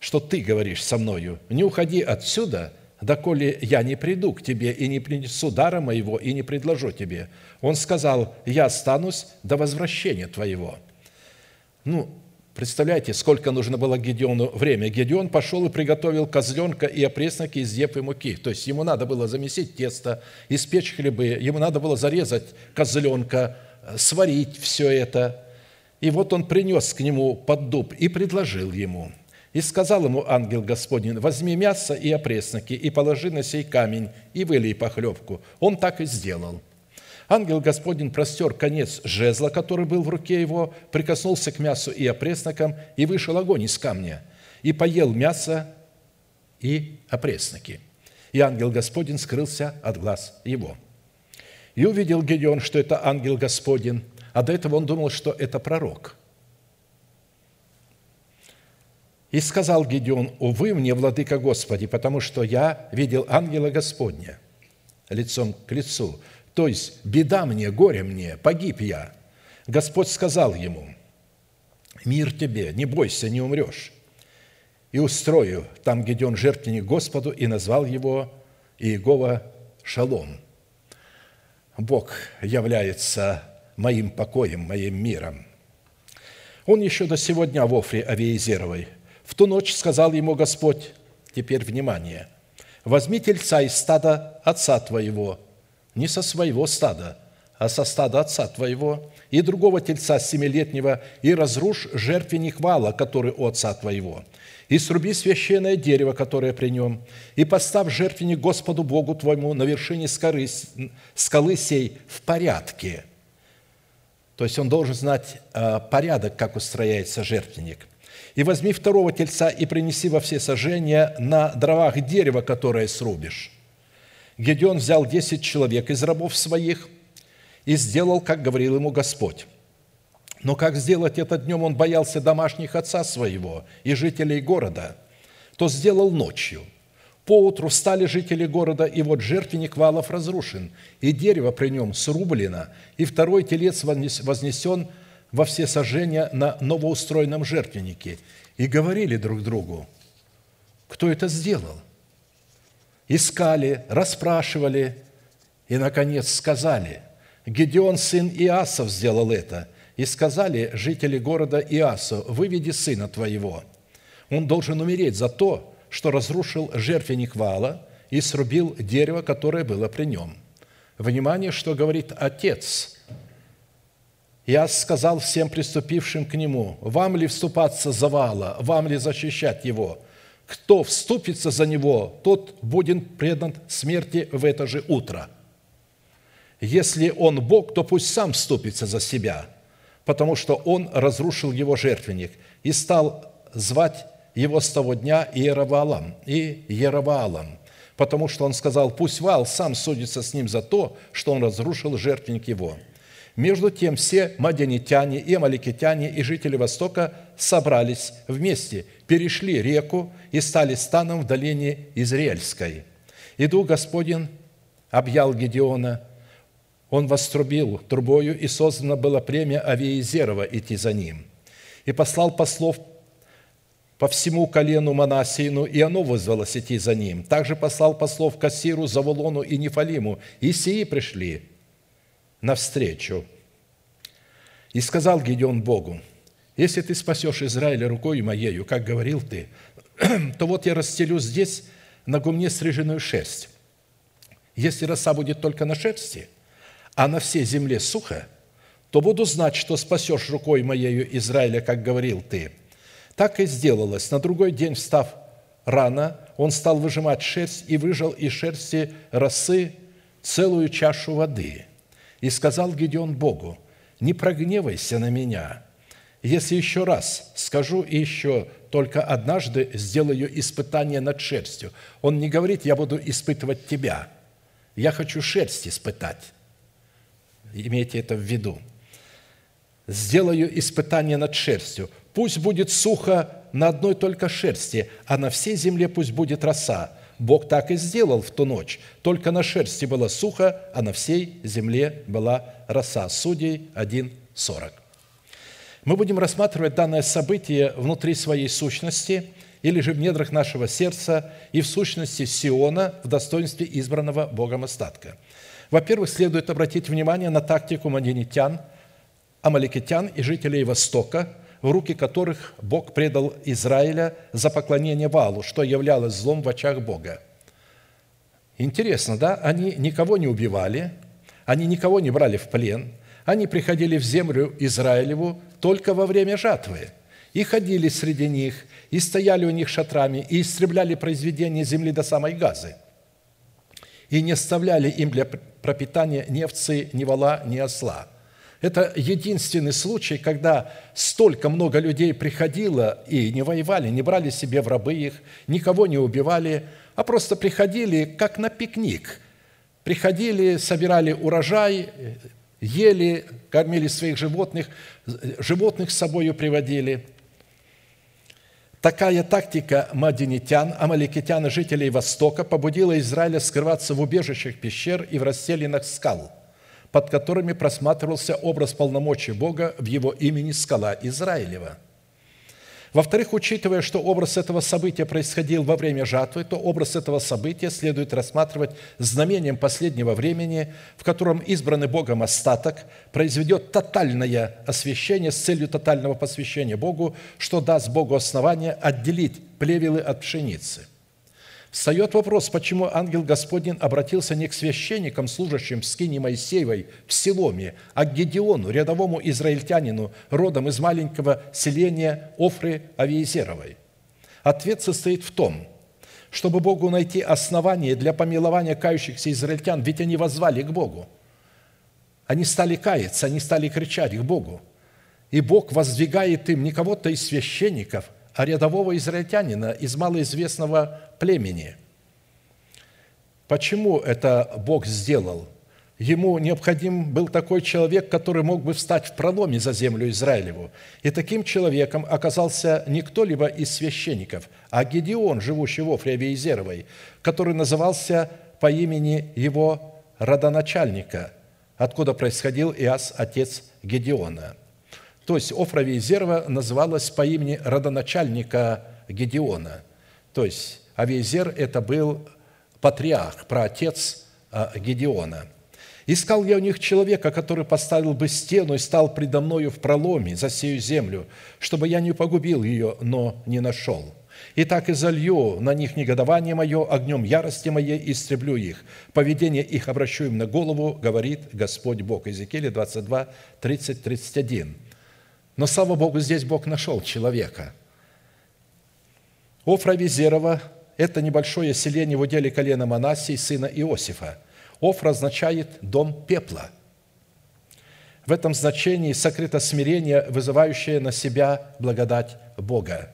что ты говоришь со мною. Не уходи отсюда, доколе я не приду к тебе и не принесу дара моего и не предложу тебе. Он сказал, я останусь до возвращения твоего. Ну, представляете, сколько нужно было Гедеону время. Гедеон пошел и приготовил козленка и опресноки из епы муки. То есть ему надо было замесить тесто, испечь хлебы, ему надо было зарезать козленка, сварить все это. И вот он принес к нему под дуб и предложил ему – и сказал ему ангел Господень, возьми мясо и опресноки, и положи на сей камень, и вылей похлебку. Он так и сделал. Ангел Господень простер конец жезла, который был в руке его, прикоснулся к мясу и опреснокам, и вышел огонь из камня, и поел мясо и опресноки. И ангел Господень скрылся от глаз его. И увидел Гедеон, что это ангел Господень, а до этого он думал, что это пророк – и сказал Гедеон, «Увы мне, владыка Господи, потому что я видел ангела Господня лицом к лицу. То есть беда мне, горе мне, погиб я». Господь сказал ему, «Мир тебе, не бойся, не умрешь». И устрою там Гедеон жертвенник Господу, и назвал его Иегова Шалом. Бог является моим покоем, моим миром. Он еще до сегодня в Офре Авиезеровой. В ту ночь сказал ему Господь, теперь внимание, возьми тельца из стада отца твоего, не со своего стада, а со стада отца твоего, и другого тельца семилетнего, и разрушь жертвенник вала, который у отца твоего, и сруби священное дерево, которое при нем, и поставь жертвенник Господу Богу твоему на вершине скалы, скалы сей в порядке». То есть он должен знать э, порядок, как устрояется жертвенник. «И возьми второго тельца и принеси во все сожжения на дровах дерева, которое срубишь». Гедеон взял десять человек из рабов своих и сделал, как говорил ему Господь. Но как сделать это днем, он боялся домашних отца своего и жителей города, то сделал ночью. Поутру встали жители города, и вот жертвенник валов разрушен, и дерево при нем срублено, и второй телец вознесен во все сожжения на новоустроенном жертвеннике. И говорили друг другу, кто это сделал? Искали, расспрашивали, и, наконец, сказали, Гедеон, сын Иасов, сделал это – и сказали жители города Иасу, выведи сына твоего. Он должен умереть за то, что разрушил жертвенник Вала и срубил дерево, которое было при нем. Внимание, что говорит отец. Иас сказал всем приступившим к нему, «Вам ли вступаться за Вала, вам ли защищать его? Кто вступится за него, тот будет предан смерти в это же утро. Если он Бог, то пусть сам вступится за себя» потому что он разрушил его жертвенник и стал звать его с того дня Иераваалом и Ераваалом, потому что он сказал, пусть Вал сам судится с ним за то, что он разрушил жертвенник его. Между тем все мадянитяне и амаликитяне и жители Востока собрались вместе, перешли реку и стали станом в долине Израильской. И Дух Господень объял Гедеона – он вострубил трубою, и создано было племя Авиезерова идти за ним. И послал послов по всему колену Манасиину, и оно вызвалось идти за ним. Также послал послов Кассиру, Завулону и Нефалиму, и сии пришли навстречу. И сказал Гедеон Богу, «Если ты спасешь Израиля рукой моею, как говорил ты, то вот я расстелю здесь на гумне стриженную шерсть. Если роса будет только на шерсти – а на всей земле сухо, то буду знать, что спасешь рукой моею Израиля, как говорил ты». Так и сделалось. На другой день, встав рано, он стал выжимать шерсть и выжал из шерсти росы целую чашу воды. И сказал Гедеон Богу, «Не прогневайся на меня, если еще раз скажу и еще только однажды сделаю испытание над шерстью». Он не говорит, «Я буду испытывать тебя». Я хочу шерсть испытать. Имейте это в виду. «Сделаю испытание над шерстью. Пусть будет сухо на одной только шерсти, а на всей земле пусть будет роса. Бог так и сделал в ту ночь. Только на шерсти было сухо, а на всей земле была роса». Судей 1.40. Мы будем рассматривать данное событие внутри своей сущности или же в недрах нашего сердца и в сущности Сиона в достоинстве избранного Богом остатка – во-первых, следует обратить внимание на тактику мадинитян, амаликитян и жителей Востока, в руки которых Бог предал Израиля за поклонение Валу, что являлось злом в очах Бога. Интересно, да? Они никого не убивали, они никого не брали в плен, они приходили в землю Израилеву только во время жатвы и ходили среди них, и стояли у них шатрами, и истребляли произведения земли до самой Газы – и не оставляли им для пропитания ни овцы, ни вола, ни осла. Это единственный случай, когда столько много людей приходило и не воевали, не брали себе в рабы их, никого не убивали, а просто приходили как на пикник. Приходили, собирали урожай, ели, кормили своих животных, животных с собой приводили – Такая тактика мадинитян, амаликитян и жителей Востока побудила Израиля скрываться в убежищах пещер и в расселенных скал, под которыми просматривался образ полномочий Бога в его имени скала Израилева. Во-вторых, учитывая, что образ этого события происходил во время жатвы, то образ этого события следует рассматривать знамением последнего времени, в котором избранный Богом остаток произведет тотальное освящение с целью тотального посвящения Богу, что даст Богу основание отделить плевелы от пшеницы – Встает вопрос, почему ангел Господень обратился не к священникам, служащим в скине Моисеевой в Силоме, а к Гедеону, рядовому израильтянину, родом из маленького селения Офры Авиезеровой. Ответ состоит в том, чтобы Богу найти основание для помилования кающихся израильтян, ведь они возвали к Богу. Они стали каяться, они стали кричать к Богу. И Бог воздвигает им не кого-то из священников, рядового израильтянина из малоизвестного племени. Почему это Бог сделал? Ему необходим был такой человек, который мог бы встать в проломе за землю Израилеву. И таким человеком оказался не кто-либо из священников, а Гедеон, живущий в Офре Авиезеровой, который назывался по имени его родоначальника, откуда происходил Иас, отец Гедеона – то есть Офра Вейзерова называлась по имени родоначальника Гедеона. То есть Авейзер – это был патриарх, праотец а, Гедеона. «Искал я у них человека, который поставил бы стену и стал предо мною в проломе за сею землю, чтобы я не погубил ее, но не нашел. И так и залью на них негодование мое, огнем ярости моей истреблю их. Поведение их обращу им на голову, говорит Господь Бог». Иезекииля 22, 30, 31. Но, слава Богу, здесь Бог нашел человека. Офра Визерова – это небольшое селение в уделе колена Манасии, сына Иосифа. Офра означает «дом пепла». В этом значении сокрыто смирение, вызывающее на себя благодать Бога.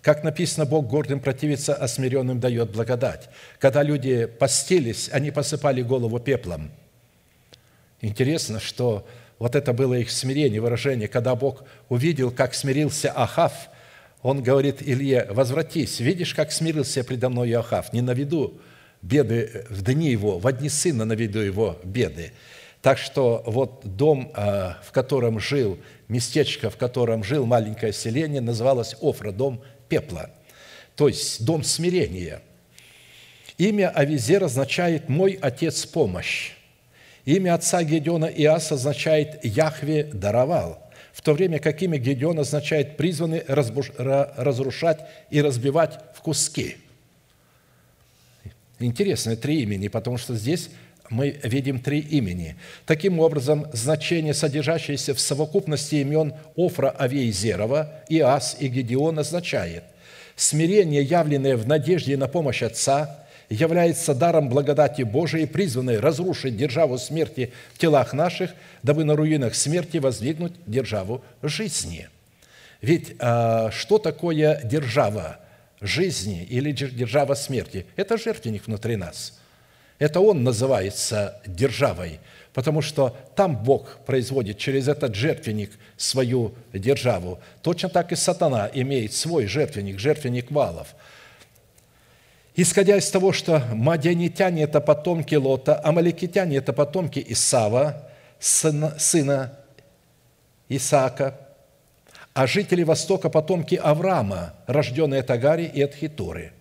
Как написано, Бог гордым противится, а смиренным дает благодать. Когда люди постились, они посыпали голову пеплом. Интересно, что вот это было их смирение, выражение, когда Бог увидел, как смирился Ахав, он говорит Илье, возвратись, видишь, как смирился предо мной Ахав, не наведу беды в дни его, в одни сына наведу его беды. Так что вот дом, а, в котором жил, местечко, в котором жил маленькое селение, называлось Офра, дом пепла, то есть дом смирения. Имя Авизер означает «мой отец помощь». Имя отца Гедеона Иас означает «Яхве даровал», в то время как имя Гедеон означает «призванный разрушать и разбивать в куски». Интересные три имени, потому что здесь мы видим три имени. Таким образом, значение, содержащееся в совокупности имен Офра Авейзерова, Иас и Гедеон означает смирение, явленное в надежде на помощь Отца – является даром благодати Божией, призванной разрушить державу смерти в телах наших, дабы на руинах смерти воздвигнуть державу жизни. Ведь а, что такое держава жизни или держава смерти? Это жертвенник внутри нас. Это он называется державой, потому что там Бог производит через этот жертвенник свою державу. Точно так и сатана имеет свой жертвенник, жертвенник валов – исходя из того, что мадианитяне – это потомки Лота, амаликитяне – это потомки Исава, сына, сына Исаака, а жители Востока – потомки Авраама, рожденные от Агари и от Хитуры.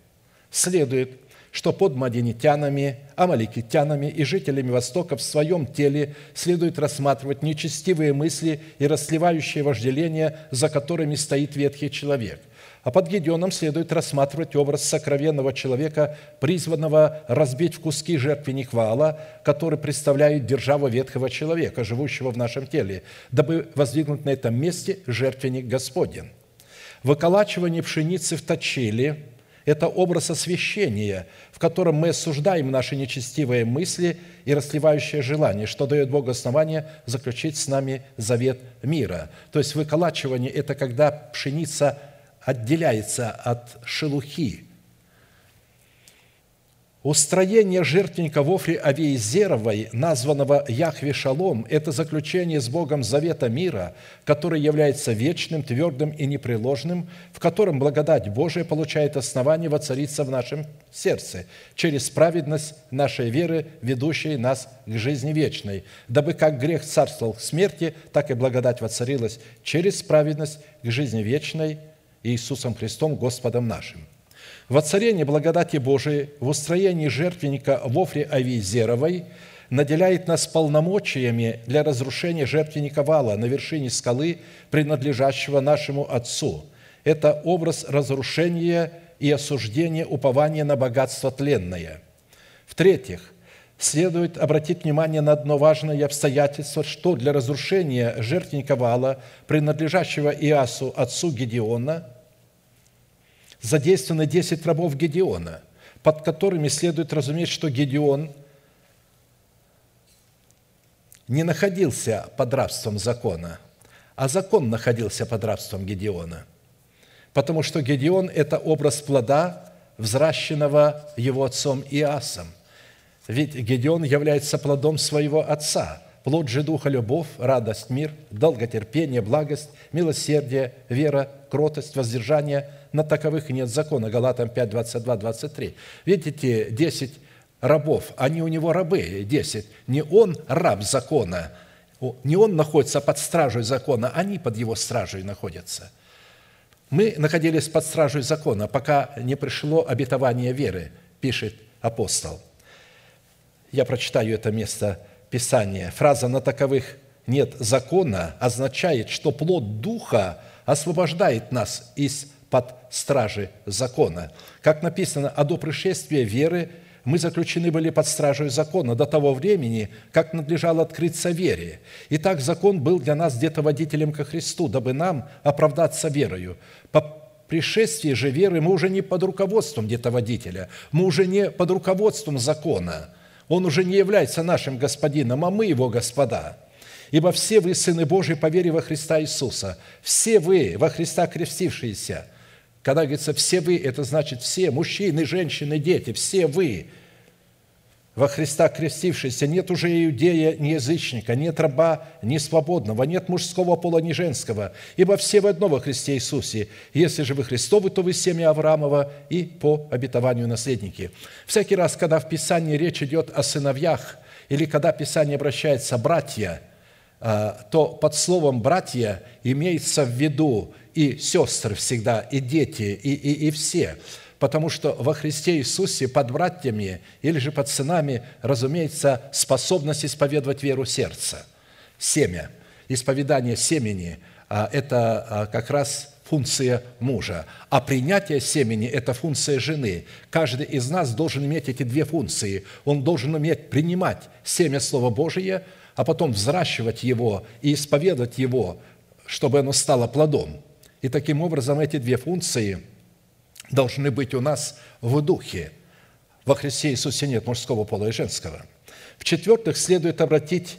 Следует, что под мадинитянами, амаликитянами и жителями Востока в своем теле следует рассматривать нечестивые мысли и расливающее вожделение, за которыми стоит ветхий человек – а под Гедеоном следует рассматривать образ сокровенного человека, призванного разбить в куски жертвенник Ваала, который представляет державу ветхого человека, живущего в нашем теле, дабы воздвигнуть на этом месте жертвенник Господень. Выколачивание пшеницы в точиле – это образ освящения, в котором мы осуждаем наши нечестивые мысли и расливающее желание, что дает Богу основание заключить с нами завет мира. То есть выколачивание – это когда пшеница отделяется от шелухи. Устроение жертвенника в Офре Авиезеровой, названного Яхве Шалом, это заключение с Богом завета мира, который является вечным, твердым и непреложным, в котором благодать Божия получает основание воцариться в нашем сердце через праведность нашей веры, ведущей нас к жизни вечной, дабы как грех царствовал к смерти, так и благодать воцарилась через праведность к жизни вечной – Иисусом Христом, Господом нашим. Воцарение благодати Божией в устроении жертвенника в Офре Авизеровой наделяет нас полномочиями для разрушения жертвенника вала на вершине скалы, принадлежащего нашему Отцу. Это образ разрушения и осуждения упования на богатство тленное. В-третьих, следует обратить внимание на одно важное обстоятельство, что для разрушения жертвенника вала, принадлежащего Иасу, отцу Гедеона, задействованы 10 рабов Гедеона, под которыми следует разуметь, что Гедеон не находился под рабством закона, а закон находился под рабством Гедеона. Потому что Гедеон – это образ плода, взращенного его отцом Иасом. Ведь Гедеон является плодом своего отца. Плод же Духа – любовь, радость, мир, долготерпение, благость, милосердие, вера, кротость, воздержание. На таковых нет закона. Галатам 5, 22, 23. Видите, 10 рабов, они у него рабы, 10. Не он раб закона, не он находится под стражей закона, они под его стражей находятся. Мы находились под стражей закона, пока не пришло обетование веры, пишет апостол. Я прочитаю это место Писания. Фраза «на таковых нет закона» означает, что плод Духа освобождает нас из-под стражи закона. Как написано, а до пришествия веры мы заключены были под стражей закона до того времени, как надлежало открыться вере. Итак, закон был для нас где-то водителем ко Христу, дабы нам оправдаться верою. По пришествии же веры мы уже не под руководством где-то водителя, мы уже не под руководством закона – он уже не является нашим господином, а мы его господа. Ибо все вы, сыны Божии, по вере во Христа Иисуса, все вы, во Христа крестившиеся, когда говорится «все вы», это значит все, мужчины, женщины, дети, все вы – во Христа крестившийся, нет уже иудея, ни язычника, нет раба, ни свободного, нет мужского пола, ни женского, ибо все в одно во Христе Иисусе. Если же вы Христовы, то вы семя Авраамова и по обетованию наследники». Всякий раз, когда в Писании речь идет о сыновьях, или когда Писание обращается «братья», а, то под словом «братья» имеется в виду и сестры всегда, и дети, и, и, и все – потому что во Христе Иисусе под братьями или же под сынами, разумеется, способность исповедовать веру сердца, семя. Исповедание семени а, – это а, как раз функция мужа, а принятие семени – это функция жены. Каждый из нас должен иметь эти две функции. Он должен уметь принимать семя Слова Божие, а потом взращивать его и исповедовать его, чтобы оно стало плодом. И таким образом эти две функции – должны быть у нас в духе. Во Христе Иисусе нет мужского пола и женского. В-четвертых, следует обратить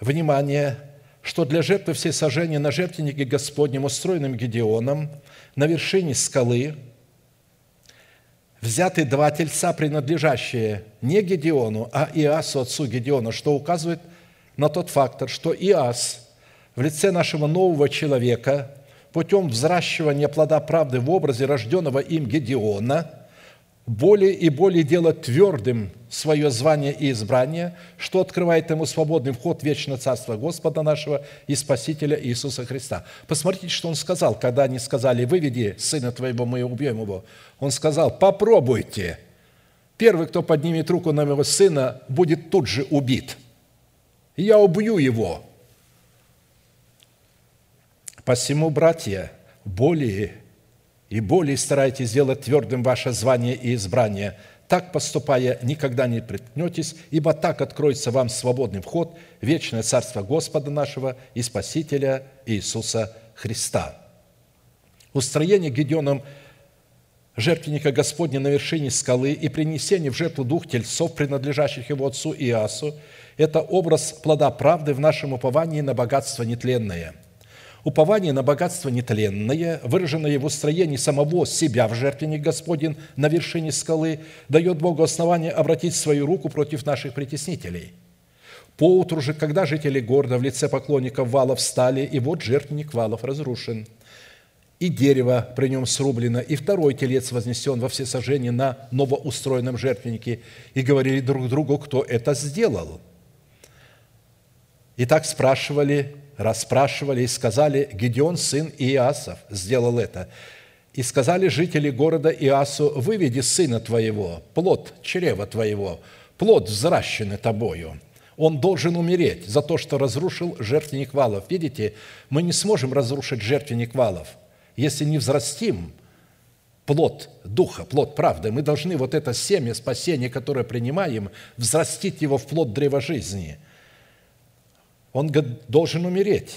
внимание, что для жертвы все сожжения на жертвеннике Господнем, устроенным Гедеоном, на вершине скалы, взяты два тельца, принадлежащие не Гедеону, а Иасу, отцу Гедеона, что указывает на тот фактор, что Иас в лице нашего нового человека – путем взращивания плода правды в образе рожденного им Гедеона, более и более делать твердым свое звание и избрание, что открывает ему свободный вход в вечное Царство Господа нашего и Спасителя Иисуса Христа. Посмотрите, что он сказал, когда они сказали, выведи сына твоего, мы убьем его. Он сказал, попробуйте. Первый, кто поднимет руку на моего сына, будет тут же убит. Я убью его. Посему, братья, более и более старайтесь сделать твердым ваше звание и избрание. Так поступая, никогда не приткнетесь, ибо так откроется вам свободный вход в вечное Царство Господа нашего и Спасителя Иисуса Христа. Устроение Гедеоном жертвенника Господня на вершине скалы и принесение в жертву двух тельцов, принадлежащих его отцу Иасу, это образ плода правды в нашем уповании на богатство нетленное – Упование на богатство нетленное, выраженное в устроении самого себя в жертвенник Господень на вершине скалы, дает Богу основание обратить свою руку против наших притеснителей. Поутру же, когда жители города в лице поклонников валов встали, и вот жертвенник валов разрушен, и дерево при нем срублено, и второй телец вознесен во всесожжение на новоустроенном жертвеннике, и говорили друг другу, кто это сделал. И так спрашивали расспрашивали и сказали, Гедеон, сын Иасов, сделал это. И сказали жители города Иасу, выведи сына твоего, плод чрева твоего, плод взращенный тобою. Он должен умереть за то, что разрушил жертвенник валов. Видите, мы не сможем разрушить жертвенник валов, если не взрастим плод Духа, плод правды. Мы должны вот это семя спасения, которое принимаем, взрастить его в плод древа жизни. Он должен умереть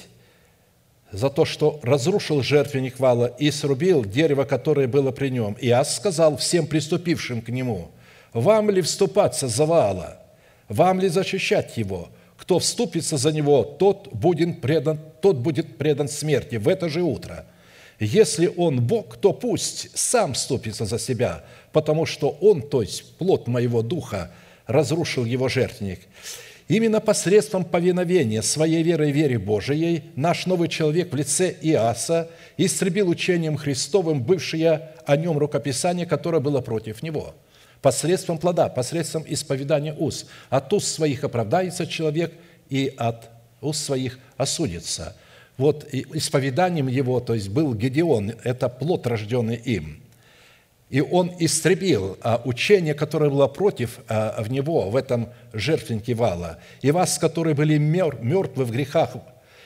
за то, что разрушил жертвенник вала и срубил дерево, которое было при нем. И Ас сказал всем приступившим к нему, «Вам ли вступаться за вала? Вам ли защищать его? Кто вступится за него, тот будет предан, тот будет предан смерти в это же утро». Если он Бог, то пусть сам вступится за себя, потому что он, то есть плод моего духа, разрушил его жертвенник. Именно посредством повиновения своей верой вере Божией наш новый человек в лице Иаса истребил учением Христовым бывшее о нем рукописание, которое было против него. Посредством плода, посредством исповедания уст. От уст своих оправдается человек, и от уст своих осудится – вот исповеданием его, то есть был Гедеон, это плод, рожденный им. И он истребил а, учение, которое было против а, в него, в этом жертвеннике вала. И вас, которые были мертвы в грехах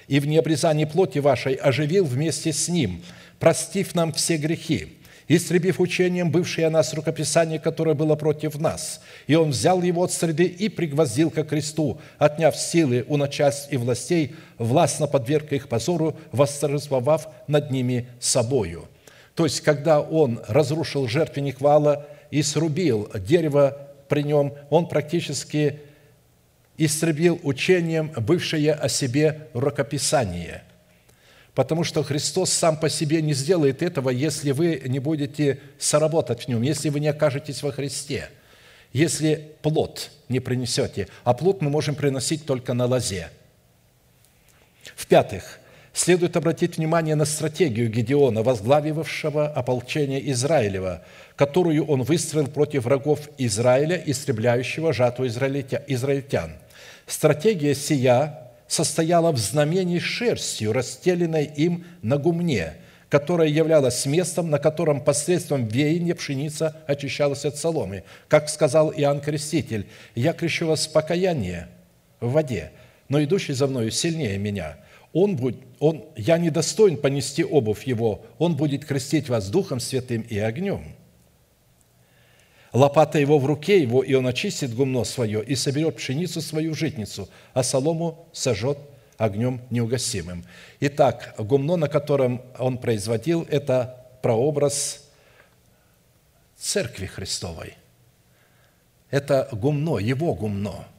и в необрезании плоти вашей, оживил вместе с ним, простив нам все грехи истребив учением бывшее о нас рукописание, которое было против нас. И он взял его от среды и пригвоздил ко кресту, отняв силы у начальств и властей, властно подверг их позору, восторжествовав над ними собою». То есть, когда он разрушил жертвенник вала и срубил дерево при нем, он практически истребил учением бывшее о себе рукописание – Потому что Христос сам по себе не сделает этого, если вы не будете соработать в нем, если вы не окажетесь во Христе, если плод не принесете. А плод мы можем приносить только на лозе. В-пятых, следует обратить внимание на стратегию Гедеона, возглавившего ополчение Израилева, которую он выстроил против врагов Израиля, истребляющего жатву израильтян. Стратегия сия состояла в знамении шерстью, расстеленной им на гумне, которая являлась местом, на котором посредством веяния пшеница очищалась от соломы. Как сказал Иоанн Креститель, «Я крещу вас в покаяние в воде, но идущий за мною сильнее меня. Он будет, он, я недостоин понести обувь его, он будет крестить вас Духом Святым и огнем» лопата его в руке его, и он очистит гумно свое, и соберет пшеницу свою житницу, а солому сожжет огнем неугасимым». Итак, гумно, на котором он производил, это прообраз Церкви Христовой. Это гумно, его гумно –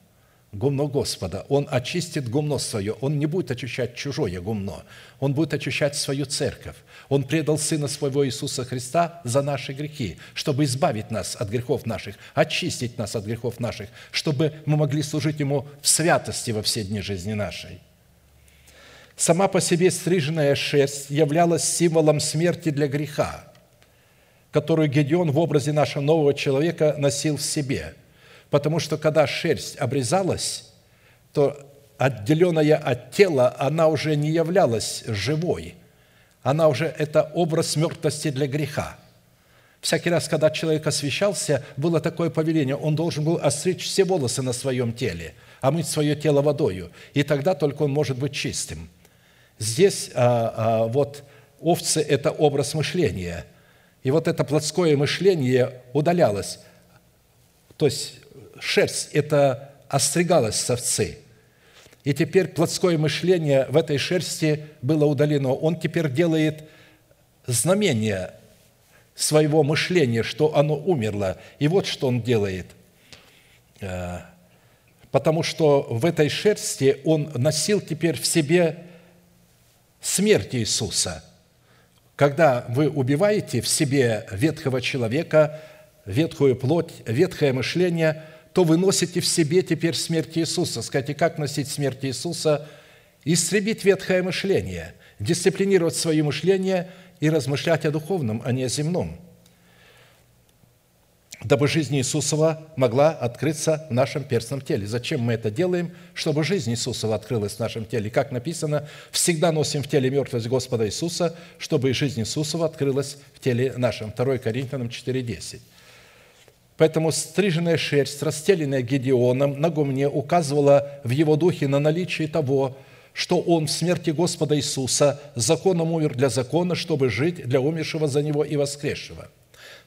гумно Господа. Он очистит гумно свое. Он не будет очищать чужое гумно. Он будет очищать свою церковь. Он предал Сына Своего Иисуса Христа за наши грехи, чтобы избавить нас от грехов наших, очистить нас от грехов наших, чтобы мы могли служить Ему в святости во все дни жизни нашей. Сама по себе стриженная шерсть являлась символом смерти для греха, которую Гедеон в образе нашего нового человека носил в себе – Потому что когда шерсть обрезалась, то отделенная от тела, она уже не являлась живой. Она уже, это образ мертвости для греха. Всякий раз, когда человек освещался, было такое повеление, он должен был остричь все волосы на своем теле, омыть свое тело водою, и тогда только он может быть чистым. Здесь а, а, вот овцы – это образ мышления, и вот это плотское мышление удалялось. То есть шерсть – это остригалась с овцы. И теперь плотское мышление в этой шерсти было удалено. Он теперь делает знамение своего мышления, что оно умерло. И вот что он делает. Э, потому что в этой шерсти он носил теперь в себе смерть Иисуса. Когда вы убиваете в себе ветхого человека, ветхую плоть, ветхое мышление – то вы носите в себе теперь смерть Иисуса. Скажите, как носить смерть Иисуса? Истребить ветхое мышление, дисциплинировать свое мышление и размышлять о духовном, а не о земном. дабы жизнь Иисусова могла открыться в нашем перстном теле. Зачем мы это делаем? Чтобы жизнь Иисусова открылась в нашем теле. Как написано, всегда носим в теле мертвость Господа Иисуса, чтобы и жизнь Иисусова открылась в теле нашем. 2 Коринфянам 4,10. Поэтому стриженная шерсть, расстеленная Гедеоном на гумне, указывала в его духе на наличие того, что он в смерти Господа Иисуса законом умер для закона, чтобы жить для умершего за него и воскресшего –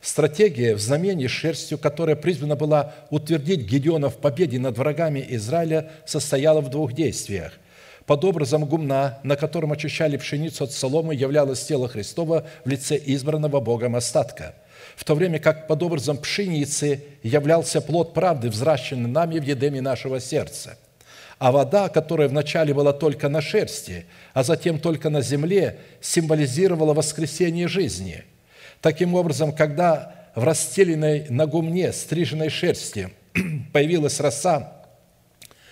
Стратегия в знамении шерстью, которая призвана была утвердить Гедеона в победе над врагами Израиля, состояла в двух действиях. Под образом гумна, на котором очищали пшеницу от соломы, являлось тело Христова в лице избранного Богом остатка, в то время как под образом пшеницы являлся плод правды, взращенный нами в едеме нашего сердца. А вода, которая вначале была только на шерсти, а затем только на земле, символизировала воскресение жизни – Таким образом, когда в расстеленной на гумне стриженной шерсти появилась роса,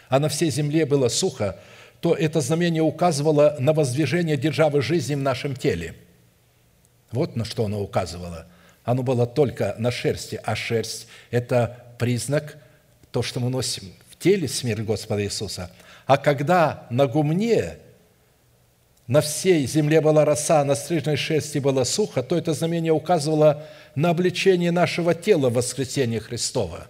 а на всей земле было сухо, то это знамение указывало на воздвижение державы жизни в нашем теле. Вот на что оно указывало. Оно было только на шерсти, а шерсть – это признак, то, что мы носим в теле смерть Господа Иисуса. А когда на гумне на всей земле была роса, на стрижной шерсти было сухо, то это знамение указывало на обличение нашего тела в воскресении Христова.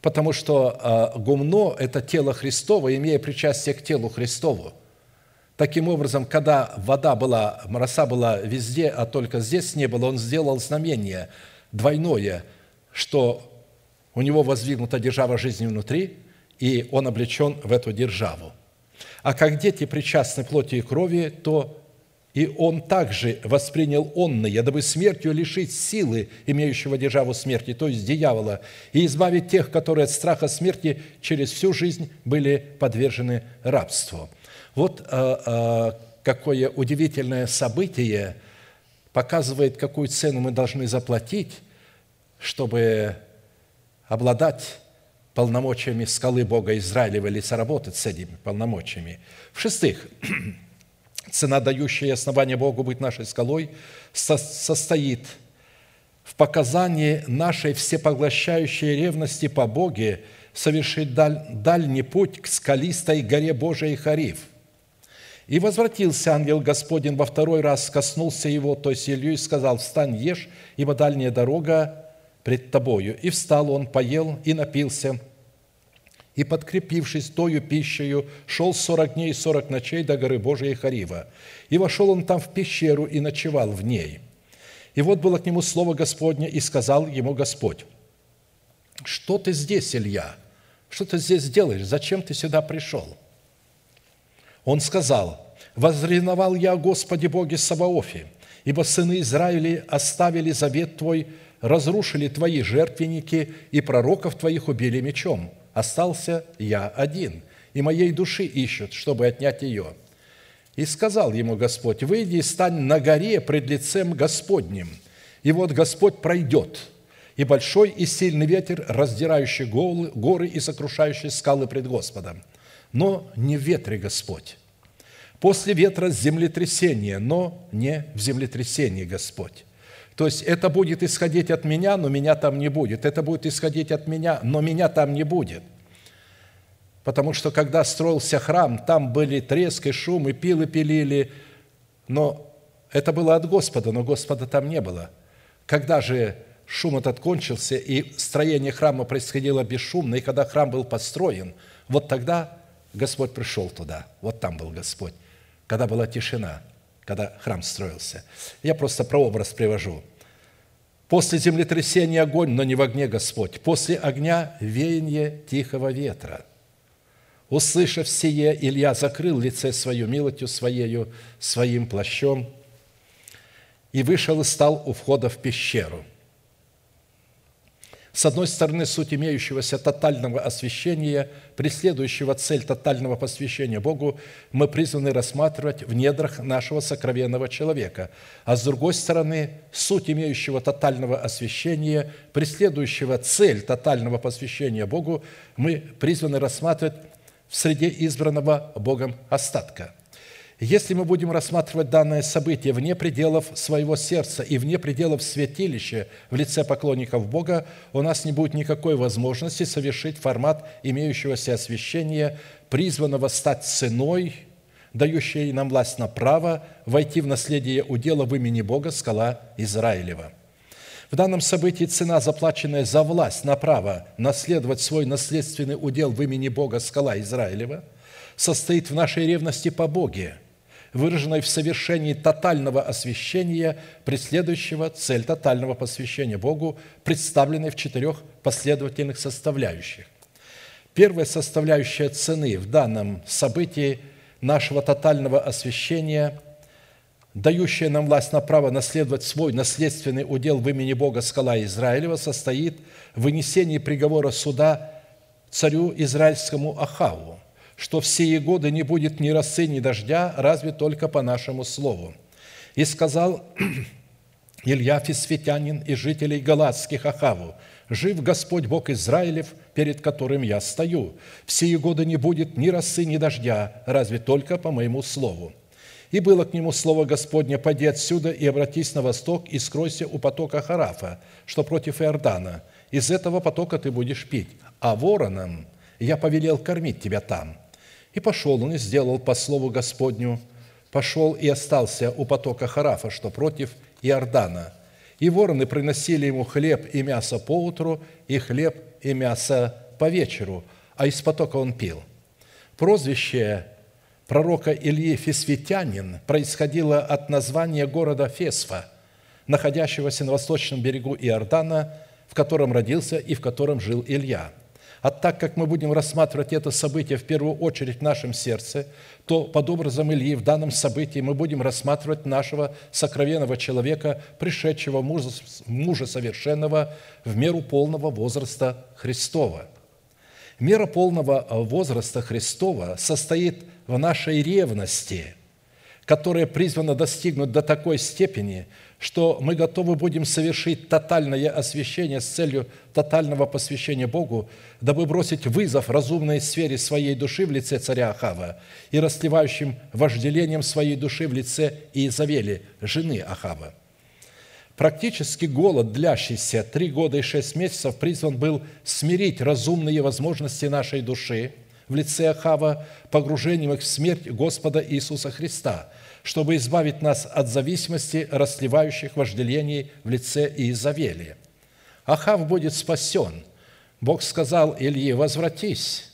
Потому что а, гумно – это тело Христово, имея причастие к телу Христову. Таким образом, когда вода была, роса была везде, а только здесь не было, он сделал знамение двойное, что у него воздвигнута держава жизни внутри, и он облечен в эту державу – а как дети причастны плоти и крови, то и он также воспринял онное, дабы смертью лишить силы, имеющего державу смерти, то есть дьявола, и избавить тех, которые от страха смерти через всю жизнь были подвержены рабству. Вот а, а, какое удивительное событие показывает, какую цену мы должны заплатить, чтобы обладать полномочиями скалы Бога Израилева или соработать с этими полномочиями. В-шестых, цена, дающая основание Богу быть нашей скалой, состоит в показании нашей всепоглощающей ревности по Боге совершить даль, дальний путь к скалистой горе Божией Хариф. И возвратился ангел Господень во второй раз, коснулся его, то есть Илью, и сказал, «Встань, ешь, ибо дальняя дорога пред тобою». И встал он, поел и напился, и, подкрепившись тою пищею, шел сорок дней и сорок ночей до горы Божией Харива. И вошел он там в пещеру и ночевал в ней. И вот было к нему слово Господне, и сказал ему Господь, «Что ты здесь, Илья? Что ты здесь делаешь? Зачем ты сюда пришел?» Он сказал, «Возревновал я о Господе Боге Саваофе, ибо сыны Израиля оставили завет Твой, разрушили Твои жертвенники, и пророков Твоих убили мечом» остался я один, и моей души ищут, чтобы отнять ее». И сказал ему Господь, «Выйди и стань на горе пред лицем Господним, и вот Господь пройдет, и большой и сильный ветер, раздирающий горы и сокрушающий скалы пред Господом. Но не в ветре Господь. После ветра землетрясение, но не в землетрясении Господь. То есть это будет исходить от меня, но меня там не будет. Это будет исходить от меня, но меня там не будет. Потому что когда строился храм, там были треск и шум, и пилы пилили, но это было от Господа, но Господа там не было. Когда же шум этот кончился, и строение храма происходило бесшумно, и когда храм был построен, вот тогда Господь пришел туда, вот там был Господь, когда была тишина, когда храм строился. Я просто прообраз привожу – После землетрясения огонь, но не в огне Господь. После огня веяние тихого ветра. Услышав сие, Илья закрыл лице свою милостью своею, своим плащом, и вышел и стал у входа в пещеру – с одной стороны, суть имеющегося тотального освящения, преследующего цель тотального посвящения Богу, мы призваны рассматривать в недрах нашего сокровенного человека. А с другой стороны, суть имеющего тотального освящения, преследующего цель тотального посвящения Богу, мы призваны рассматривать в среде избранного Богом остатка. Если мы будем рассматривать данное событие вне пределов своего сердца и вне пределов святилища в лице поклонников Бога, у нас не будет никакой возможности совершить формат имеющегося освящения, призванного стать ценой, дающей нам власть на право войти в наследие удела в имени Бога, скала Израилева. В данном событии цена, заплаченная за власть на право наследовать свой наследственный удел в имени Бога, скала Израилева, состоит в нашей ревности по Боге – выраженной в совершении тотального освящения, преследующего цель тотального посвящения Богу, представленной в четырех последовательных составляющих. Первая составляющая цены в данном событии нашего тотального освящения, дающая нам власть на право наследовать свой наследственный удел в имени Бога скала Израилева, состоит в вынесении приговора суда царю израильскому Ахаву – что в сие годы не будет ни росы, ни дождя, разве только по нашему слову. И сказал Илья Фисфетянин и жителей Галатских Ахаву, «Жив Господь Бог Израилев, перед которым я стою. В сие годы не будет ни росы, ни дождя, разве только по моему слову». И было к нему слово Господне, «Поди отсюда и обратись на восток, и скройся у потока Харафа, что против Иордана. Из этого потока ты будешь пить, а вороном я повелел кормить тебя там». И пошел он и сделал по слову Господню, пошел и остался у потока Харафа, что против Иордана. И вороны приносили ему хлеб и мясо по утру, и хлеб и мясо по вечеру, а из потока он пил. Прозвище пророка Ильи Фесвитянин происходило от названия города Фесфа, находящегося на восточном берегу Иордана, в котором родился и в котором жил Илья – а так как мы будем рассматривать это событие в первую очередь в нашем сердце, то под образом Ильи в данном событии мы будем рассматривать нашего сокровенного человека, пришедшего мужа, мужа совершенного в меру полного возраста Христова. Мера полного возраста Христова состоит в нашей ревности, которая призвана достигнуть до такой степени – что мы готовы будем совершить тотальное освящение с целью тотального посвящения Богу, дабы бросить вызов разумной сфере своей души в лице царя Ахава и расливающим вожделением своей души в лице Иезавели, жены Ахава. Практически голод, длящийся три года и шесть месяцев, призван был смирить разумные возможности нашей души в лице Ахава погружением их в смерть Господа Иисуса Христа – чтобы избавить нас от зависимости расливающих вожделений в лице Иезавели. Ахав будет спасен. Бог сказал Илье, возвратись,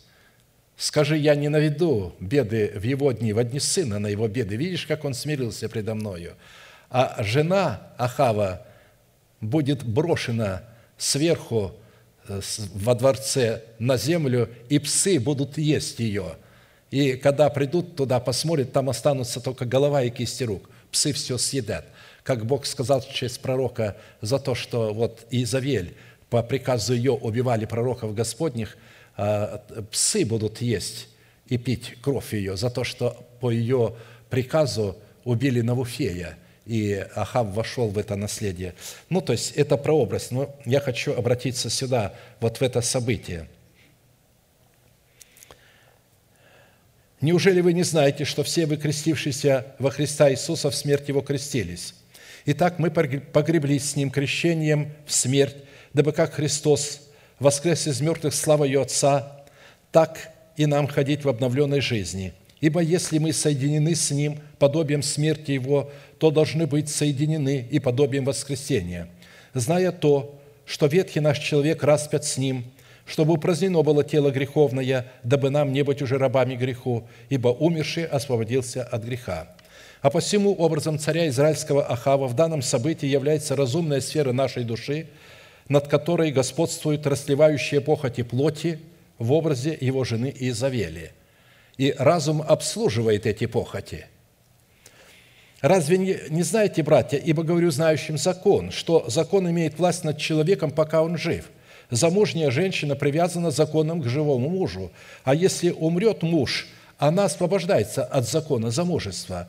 скажи, я не наведу беды в его дни, в одни сына на его беды. Видишь, как он смирился предо мною. А жена Ахава будет брошена сверху во дворце на землю, и псы будут есть ее – и когда придут туда, посмотрят, там останутся только голова и кисти рук. Псы все съедят. Как Бог сказал через пророка за то, что вот Изавель по приказу ее убивали пророков Господних, а, псы будут есть и пить кровь ее за то, что по ее приказу убили Навуфея, и Ахав вошел в это наследие. Ну, то есть это прообраз. Но я хочу обратиться сюда, вот в это событие – Неужели вы не знаете, что все вы, крестившиеся во Христа Иисуса, в смерть Его крестились? Итак, мы погреблись с Ним крещением в смерть, дабы как Христос воскрес из мертвых славою Отца, так и нам ходить в обновленной жизни. Ибо если мы соединены с Ним подобием смерти Его, то должны быть соединены и подобием воскресения, зная то, что ветхий наш человек распят с Ним – чтобы упразднено было тело греховное, дабы нам не быть уже рабами греху, ибо умерший освободился от греха. А по всему образом царя израильского Ахава в данном событии является разумная сфера нашей души, над которой господствует расливающая похоти плоти в образе его жены Изавели. И разум обслуживает эти похоти. Разве не, не знаете, братья, ибо говорю знающим закон, что закон имеет власть над человеком, пока он жив – замужняя женщина привязана законом к живому мужу. А если умрет муж, она освобождается от закона замужества.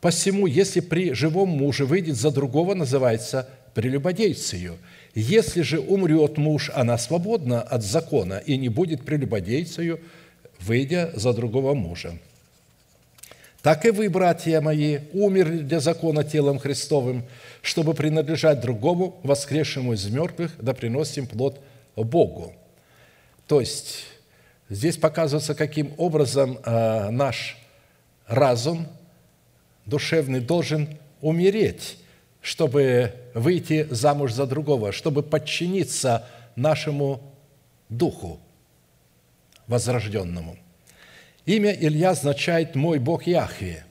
Посему, если при живом муже выйдет за другого, называется прелюбодейцею. Если же умрет муж, она свободна от закона и не будет прелюбодейцею, выйдя за другого мужа. так и вы, братья мои, умерли для закона телом Христовым, чтобы принадлежать другому, воскресшему из мертвых, да приносим плод Богу». То есть, здесь показывается, каким образом э, наш разум душевный должен умереть, чтобы выйти замуж за другого, чтобы подчиниться нашему духу возрожденному. Имя Илья означает «мой Бог Яхве».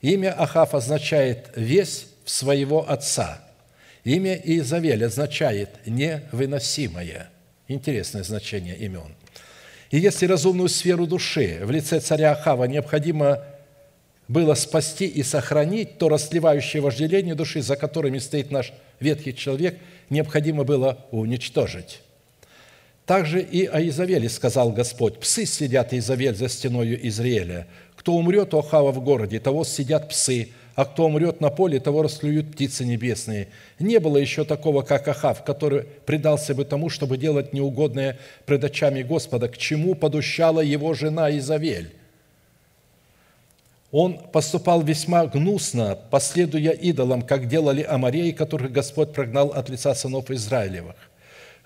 Имя Ахав означает «весь в своего отца». Имя Иезавель означает «невыносимое». Интересное значение имен. И если разумную сферу души в лице царя Ахава необходимо было спасти и сохранить, то расливающее вожделение души, за которыми стоит наш ветхий человек, необходимо было уничтожить. Также и о Изавеле сказал Господь, «Псы сидят, Изавель, за стеною Израиля. Кто умрет у Ахава в городе, того сидят псы, а кто умрет на поле, того расклюют птицы небесные. Не было еще такого, как Ахав, который предался бы тому, чтобы делать неугодное пред очами Господа, к чему подущала его жена Изавель. Он поступал весьма гнусно, последуя идолам, как делали амореи, которых Господь прогнал от лица сынов Израилевых.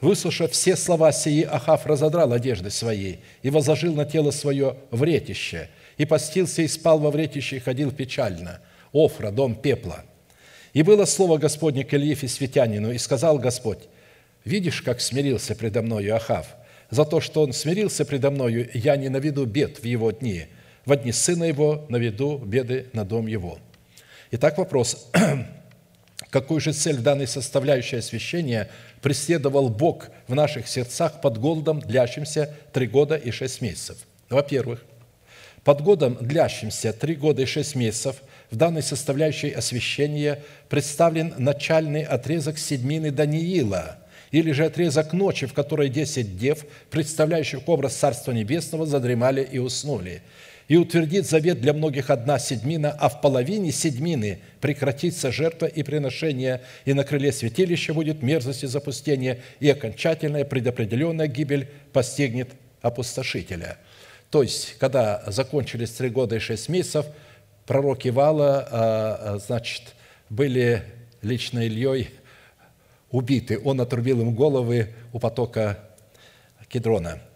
Выслушав все слова сии, Ахав разодрал одежды свои и возложил на тело свое вретище, и постился и спал во вретище, и ходил печально. Офра, дом пепла. И было слово Господне к Ильифе Светянину, и сказал Господь, «Видишь, как смирился предо мною Ахав? За то, что он смирился предо мною, я не наведу бед в его дни. В дни сына его наведу беды на дом его». Итак, вопрос. Какую же цель в данной составляющей освящения преследовал Бог в наших сердцах под голодом, длящимся три года и шесть месяцев. Во-первых, под годом, длящимся три года и шесть месяцев, в данной составляющей освящения представлен начальный отрезок седьмины Даниила, или же отрезок ночи, в которой десять дев, представляющих образ Царства Небесного, задремали и уснули – и утвердит завет для многих одна седьмина, а в половине седьмины прекратится жертва и приношение, и на крыле святилища будет мерзость и запустение, и окончательная предопределенная гибель постигнет опустошителя». То есть, когда закончились три года и шесть месяцев, пророки Вала, а, а, значит, были лично Ильей убиты. Он отрубил им головы у потока Кедрона –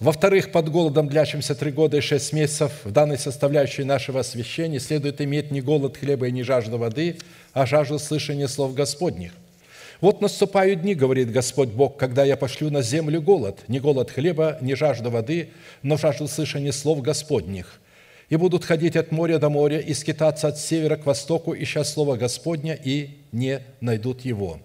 во-вторых, под голодом, длящимся три года и шесть месяцев, в данной составляющей нашего освящения следует иметь не голод хлеба и не жажду воды, а жажду слышания слов Господних. «Вот наступают дни, — говорит Господь Бог, — когда я пошлю на землю голод, не голод хлеба, не жажду воды, но жажду слышания слов Господних. И будут ходить от моря до моря и скитаться от севера к востоку, ища слово Господня, и не найдут его».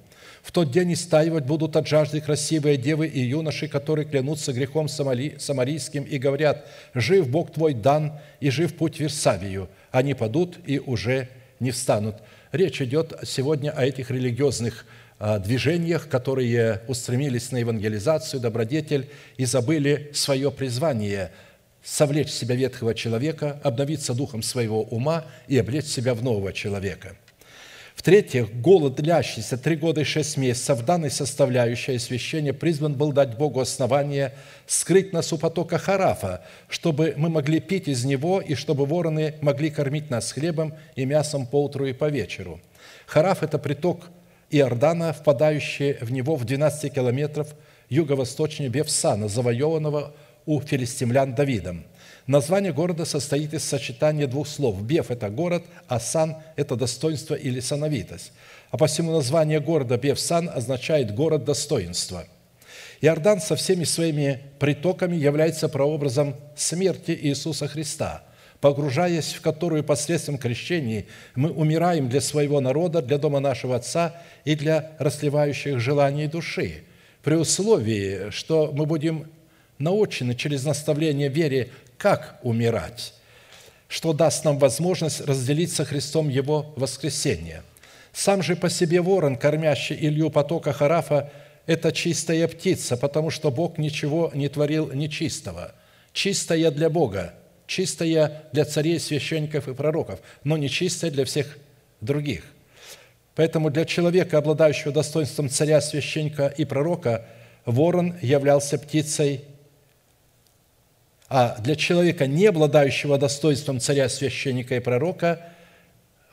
В тот день истаивать будут от жажды красивые девы и юноши, которые клянутся грехом самарийским и говорят, «Жив Бог твой дан, и жив путь Версавию». Они падут и уже не встанут. Речь идет сегодня о этих религиозных а, движениях, которые устремились на евангелизацию, добродетель и забыли свое призвание – совлечь себя ветхого человека, обновиться духом своего ума и облечь себя в нового человека – в-третьих, голод, длящийся три года и шесть месяцев, данной составляющей освящения призван был дать Богу основание скрыть нас у потока Харафа, чтобы мы могли пить из него и чтобы вороны могли кормить нас хлебом и мясом по утру и по вечеру. Хараф – это приток Иордана, впадающий в него в 12 километров юго-восточнее Бевсана, завоеванного у филистимлян Давидом – Название города состоит из сочетания двух слов. Бев – это город, а Сан – это достоинство или сановитость. А посему название города Бев-Сан означает «город достоинства». Иордан со всеми своими притоками является прообразом смерти Иисуса Христа, погружаясь в которую посредством крещения мы умираем для своего народа, для дома нашего Отца и для расливающих желаний души, при условии, что мы будем научены через наставление вере как умирать, что даст нам возможность разделить со Христом Его воскресение. Сам же по себе ворон, кормящий Илью потока Харафа, это чистая птица, потому что Бог ничего не творил нечистого. Чистая для Бога, чистая для царей, священников и пророков, но нечистая для всех других. Поэтому для человека, обладающего достоинством царя, священника и пророка, ворон являлся птицей А для человека, не обладающего достоинством царя, священника и пророка,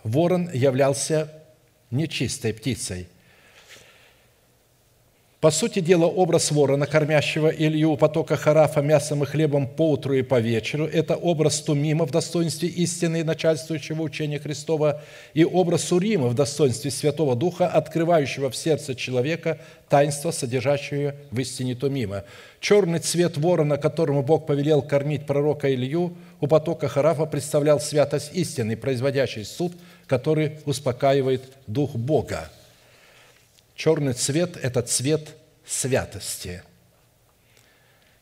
ворон являлся нечистой птицей. По сути дела, образ ворона, кормящего Илью у потока Харафа мясом и хлебом по утру и по вечеру, это образ Тумима в достоинстве истины начальствующего учения Христова и образ Урима в достоинстве Святого Духа, открывающего в сердце человека таинство, содержащее в истине Тумима. Черный цвет ворона, которому Бог повелел кормить пророка Илью, у потока Харафа представлял святость истины, производящий суд, который успокаивает Дух Бога – Черный цвет – это цвет святости.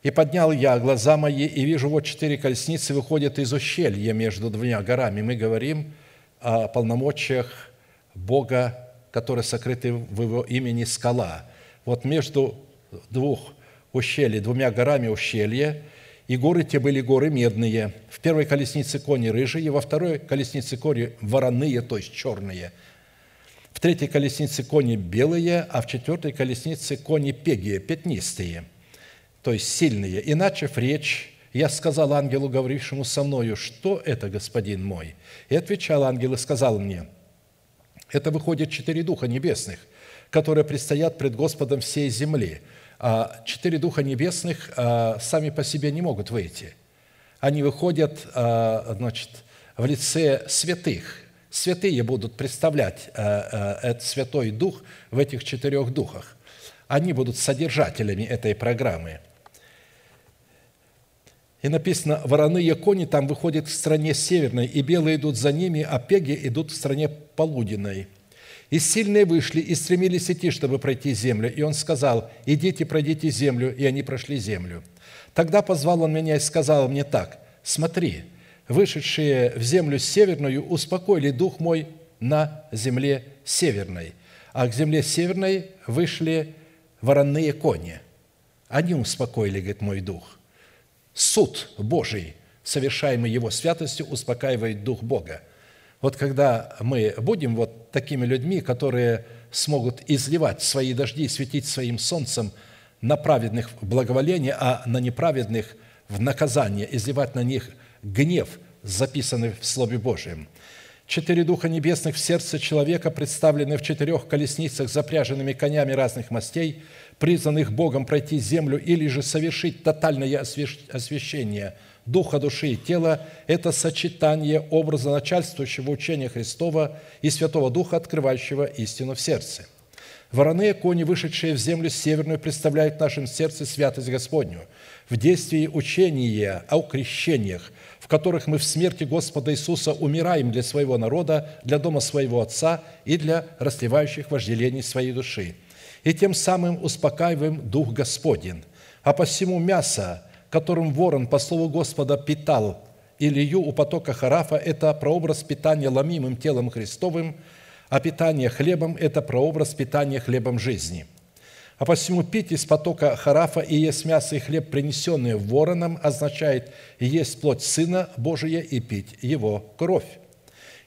«И поднял я глаза мои, и вижу, вот четыре колесницы выходят из ущелья между двумя горами». Мы говорим о полномочиях Бога, которые сокрыты в Его имени скала. Вот между двух ущелий, двумя горами ущелья, и горы те были горы медные. В первой колеснице кони рыжие, во второй колеснице кони вороные, то есть черные – в третьей колеснице кони белые, а в четвертой колеснице кони пегие, пятнистые, то есть сильные. И начав речь, я сказал ангелу, говорившему со мною, что это, господин мой? И отвечал ангел и сказал мне, это выходит четыре духа небесных, которые предстоят пред Господом всей земли. А четыре духа небесных а, сами по себе не могут выйти. Они выходят а, значит, в лице святых, святые будут представлять э, э, этот Святой Дух в этих четырех духах. Они будут содержателями этой программы. И написано, вороные кони там выходят в стране северной, и белые идут за ними, а пеги идут в стране полуденной. И сильные вышли и стремились идти, чтобы пройти землю. И он сказал, идите, пройдите землю. И они прошли землю. Тогда позвал он меня и сказал мне так, смотри, вышедшие в землю северную, успокоили дух мой на земле северной. А к земле северной вышли вороные кони. Они успокоили, говорит, мой дух. Суд Божий, совершаемый Его святостью, успокаивает дух Бога. Вот когда мы будем вот такими людьми, которые смогут изливать свои дожди, светить своим солнцем на праведных в благоволение, а на неправедных в наказание, изливать на них гнев, записанный в Слове Божьем. Четыре духа небесных в сердце человека, представлены в четырех колесницах, запряженными конями разных мастей, призванных Богом пройти землю или же совершить тотальное освящение духа, души и тела – это сочетание образа начальствующего учения Христова и Святого Духа, открывающего истину в сердце. Вороные кони, вышедшие в землю северную, представляют в нашем сердце святость Господню. В действии учения о крещениях – которых мы в смерти Господа Иисуса умираем для своего народа, для дома своего Отца и для расливающих вожделений своей души. И тем самым успокаиваем Дух Господень. А посему мясо, которым ворон, по слову Господа, питал Илью у потока Харафа, это прообраз питания ломимым телом Христовым, а питание хлебом – это прообраз питания хлебом жизни – а посему пить из потока Харафа и есть мясо и хлеб, принесенные вороном, означает есть плоть Сына Божия и пить Его кровь.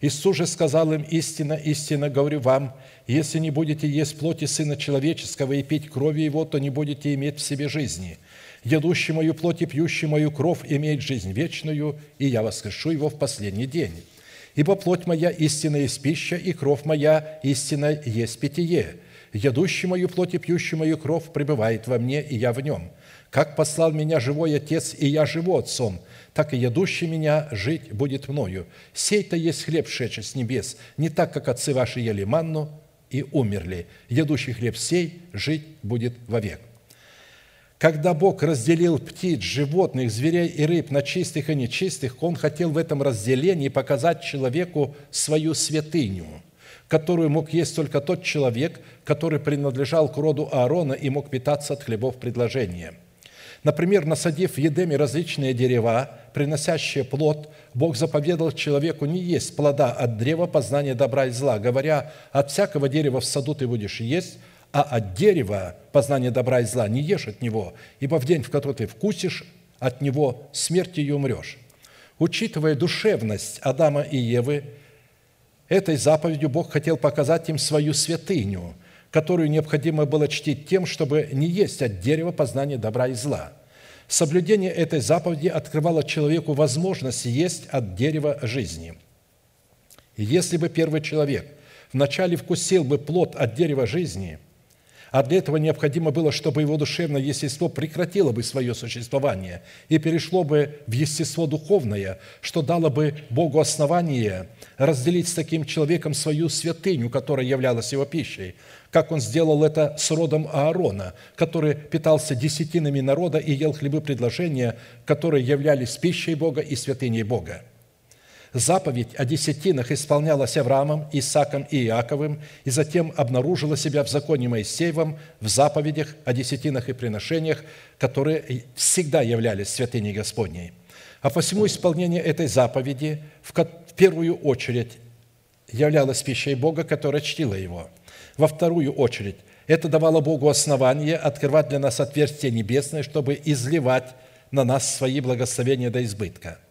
Иисус же сказал им, истинно, истинно говорю вам, если не будете есть плоти Сына Человеческого и пить крови Его, то не будете иметь в себе жизни. Едущий мою плоть и пьющий мою кровь имеет жизнь вечную, и я воскрешу его в последний день. Ибо плоть моя истинная есть пища, и кровь моя истинная есть питье. Ядущий мою плоть и пьющий мою кровь пребывает во мне, и я в нем. Как послал меня живой Отец, и я живу Отцом, так и ядущий меня жить будет мною. Сей-то есть хлеб, шедший с небес, не так, как отцы ваши ели манну и умерли. Ядущий хлеб сей жить будет вовек». Когда Бог разделил птиц, животных, зверей и рыб на чистых и нечистых, Он хотел в этом разделении показать человеку свою святыню – которую мог есть только тот человек, который принадлежал к роду Аарона и мог питаться от хлебов предложения. Например, насадив в Едеме различные дерева, приносящие плод, Бог заповедал человеку не есть плода от древа познания добра и зла, говоря, от всякого дерева в саду ты будешь есть, а от дерева познания добра и зла не ешь от него, ибо в день, в который ты вкусишь от него, смертью умрешь. Учитывая душевность Адама и Евы, Этой заповедью Бог хотел показать им свою святыню, которую необходимо было чтить тем, чтобы не есть от дерева познания добра и зла. Соблюдение этой заповеди открывало человеку возможность есть от дерева жизни. И если бы первый человек вначале вкусил бы плод от дерева жизни, а для этого необходимо было, чтобы его душевное естество прекратило бы свое существование и перешло бы в естество духовное, что дало бы Богу основание разделить с таким человеком свою святыню, которая являлась его пищей, как он сделал это с родом Аарона, который питался десятинами народа и ел хлебы предложения, которые являлись пищей Бога и святыней Бога – Заповедь о десятинах исполнялась Авраамом, Исаком и Иаковым, и затем обнаружила себя в законе Моисеевом в заповедях о десятинах и приношениях, которые всегда являлись святыней Господней. А посему исполнение этой заповеди в первую очередь являлось пищей Бога, которая чтила Его. Во вторую очередь это давало Богу основание открывать для нас отверстие небесное, чтобы изливать на нас свои благословения до избытка –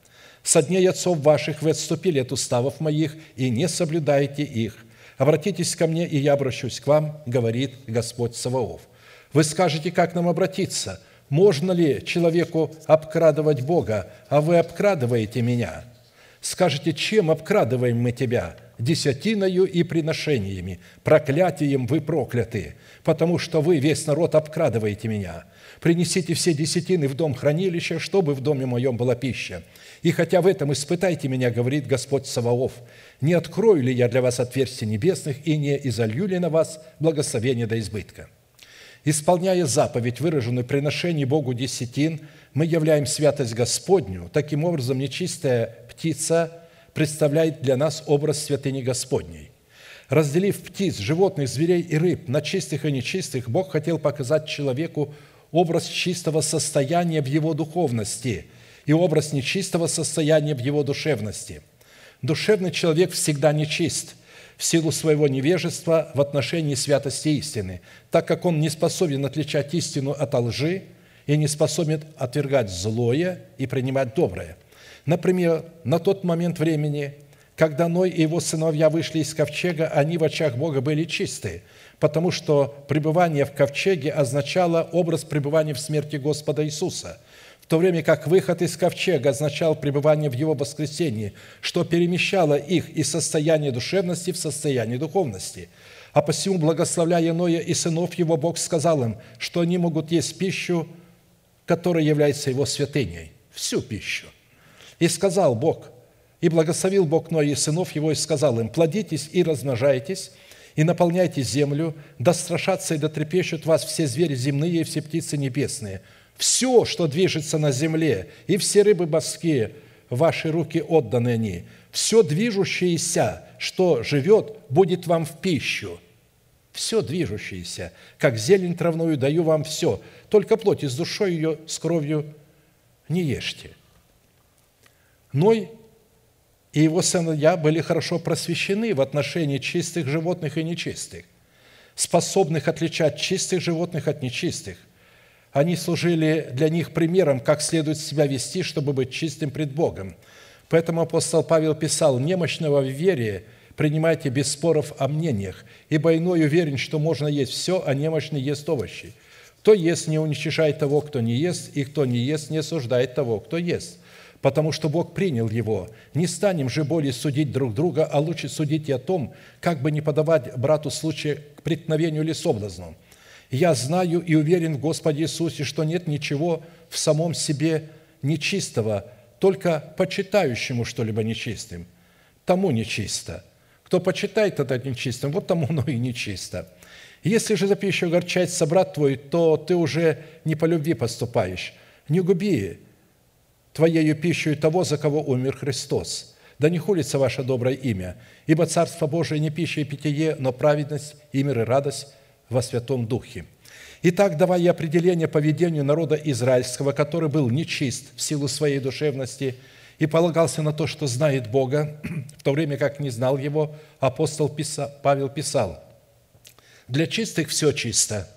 со дней отцов ваших вы отступили от уставов моих и не соблюдаете их. Обратитесь ко мне, и я обращусь к вам, говорит Господь Саваоф. Вы скажете, как нам обратиться? Можно ли человеку обкрадывать Бога, а вы обкрадываете меня? Скажете, чем обкрадываем мы тебя? Десятиною и приношениями. Проклятием вы прокляты, потому что вы, весь народ, обкрадываете меня. Принесите все десятины в дом хранилища, чтобы в доме моем была пища и хотя в этом испытайте меня, говорит Господь Саваоф, не открою ли я для вас отверстия небесных и не изолью ли на вас благословение до избытка? Исполняя заповедь, выраженную приношении Богу десятин, мы являем святость Господню. Таким образом, нечистая птица представляет для нас образ святыни Господней. Разделив птиц, животных, зверей и рыб на чистых и нечистых, Бог хотел показать человеку образ чистого состояния в его духовности – и образ нечистого состояния в его душевности. Душевный человек всегда нечист в силу своего невежества в отношении святости истины, так как он не способен отличать истину от лжи и не способен отвергать злое и принимать доброе. Например, на тот момент времени, когда Ной и его сыновья вышли из ковчега, они в очах Бога были чистые, потому что пребывание в ковчеге означало образ пребывания в смерти Господа Иисуса – то время как выход из ковчега означал пребывание в его воскресении, что перемещало их из состояния душевности в состояние духовности. А посему, благословляя Ноя и сынов его, Бог сказал им, что они могут есть пищу, которая является его святыней, всю пищу. И сказал Бог, и благословил Бог Ноя и сынов его, и сказал им, плодитесь и размножайтесь, и наполняйте землю, да страшатся и да трепещут вас все звери земные и все птицы небесные – все, что движется на земле, и все рыбы морские, ваши руки отданы они. Все движущееся, что живет, будет вам в пищу. Все движущееся, как зелень травную даю вам все, только плоть с душой ее, с кровью не ешьте. Ной и его сыновья были хорошо просвещены в отношении чистых животных и нечистых, способных отличать чистых животных от нечистых – они служили для них примером, как следует себя вести, чтобы быть чистым пред Богом. Поэтому апостол Павел писал, «Немощного в вере принимайте без споров о мнениях, ибо иной уверен, что можно есть все, а немощный ест овощи. Кто ест, не уничижает того, кто не ест, и кто не ест, не осуждает того, кто ест, потому что Бог принял его. Не станем же более судить друг друга, а лучше судить о том, как бы не подавать брату случай к преткновению или соблазну. Я знаю и уверен в Господе Иисусе, что нет ничего в самом себе нечистого, только почитающему что-либо нечистым. Тому нечисто. Кто почитает это нечистым, вот тому оно и нечисто. Если же за пищу огорчает собрат твой, то ты уже не по любви поступаешь. Не губи твоею пищей того, за кого умер Христос. Да не хулится ваше доброе имя, ибо Царство Божие не пища и питье, но праведность и мир и радость во Святом Духе. Итак, давая определение поведению народа израильского, который был нечист в силу своей душевности и полагался на то, что знает Бога, в то время как не знал Его, апостол Павел писал, «Для чистых все чисто,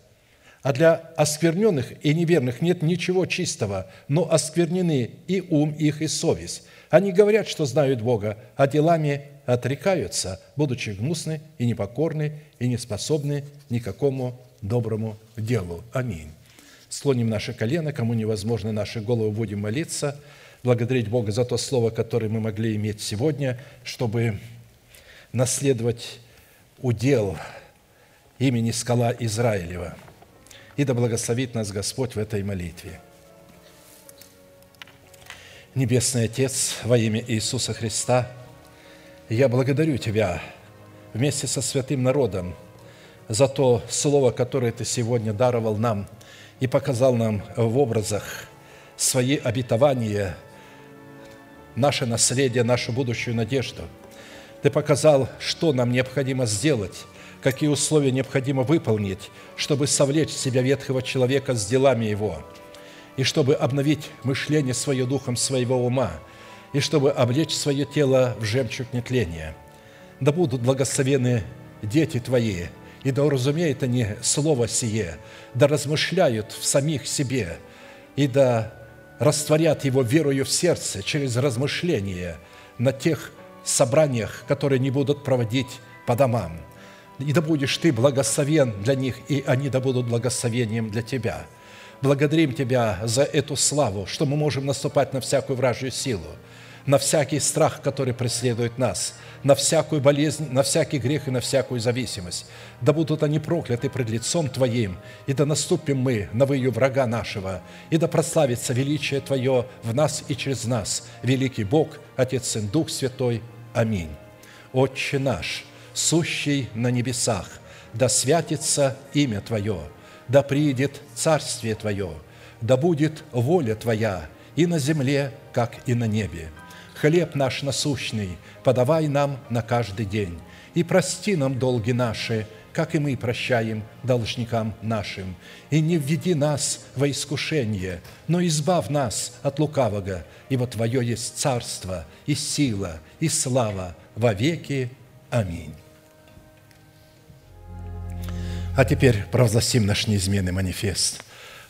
а для оскверненных и неверных нет ничего чистого, но осквернены и ум их, и совесть. Они говорят, что знают Бога, а делами отрекаются, будучи гнусны и непокорны и не способны никакому доброму делу. Аминь. Склоним наши колено, кому невозможно наши головы, будем молиться, благодарить Бога за то слово, которое мы могли иметь сегодня, чтобы наследовать удел имени Скала Израилева. И да благословит нас Господь в этой молитве. Небесный Отец, во имя Иисуса Христа, я благодарю Тебя вместе со святым народом за то слово, которое Ты сегодня даровал нам и показал нам в образах свои обетования, наше наследие, нашу будущую надежду. Ты показал, что нам необходимо сделать, какие условия необходимо выполнить, чтобы совлечь себя ветхого человека с делами его, и чтобы обновить мышление свое духом своего ума, и чтобы облечь свое тело в жемчуг нетления. Да будут благословены дети Твои, и да уразумеют они Слово сие, да размышляют в самих себе, и да растворят его верою в сердце через размышление на тех собраниях, которые не будут проводить по домам. И да будешь ты благословен для них, и они да будут благословением для тебя. Благодарим Тебя за эту славу, что мы можем наступать на всякую вражью силу, на всякий страх, который преследует нас – на всякую болезнь, на всякий грех и на всякую зависимость. Да будут они прокляты пред лицом Твоим, и да наступим мы на выю врага нашего, и да прославится величие Твое в нас и через нас, великий Бог, Отец, Сын, Дух Святой. Аминь. Отче наш, сущий на небесах, да святится имя Твое, да приидет Царствие Твое, да будет воля Твоя и на земле, как и на небе. Хлеб наш насущный подавай нам на каждый день, и прости нам долги наши, как и мы прощаем должникам нашим. И не введи нас во искушение, но избав нас от лукавого, ибо Твое есть царство, и сила, и слава во веки. Аминь. А теперь провозгласим наш неизменный манифест –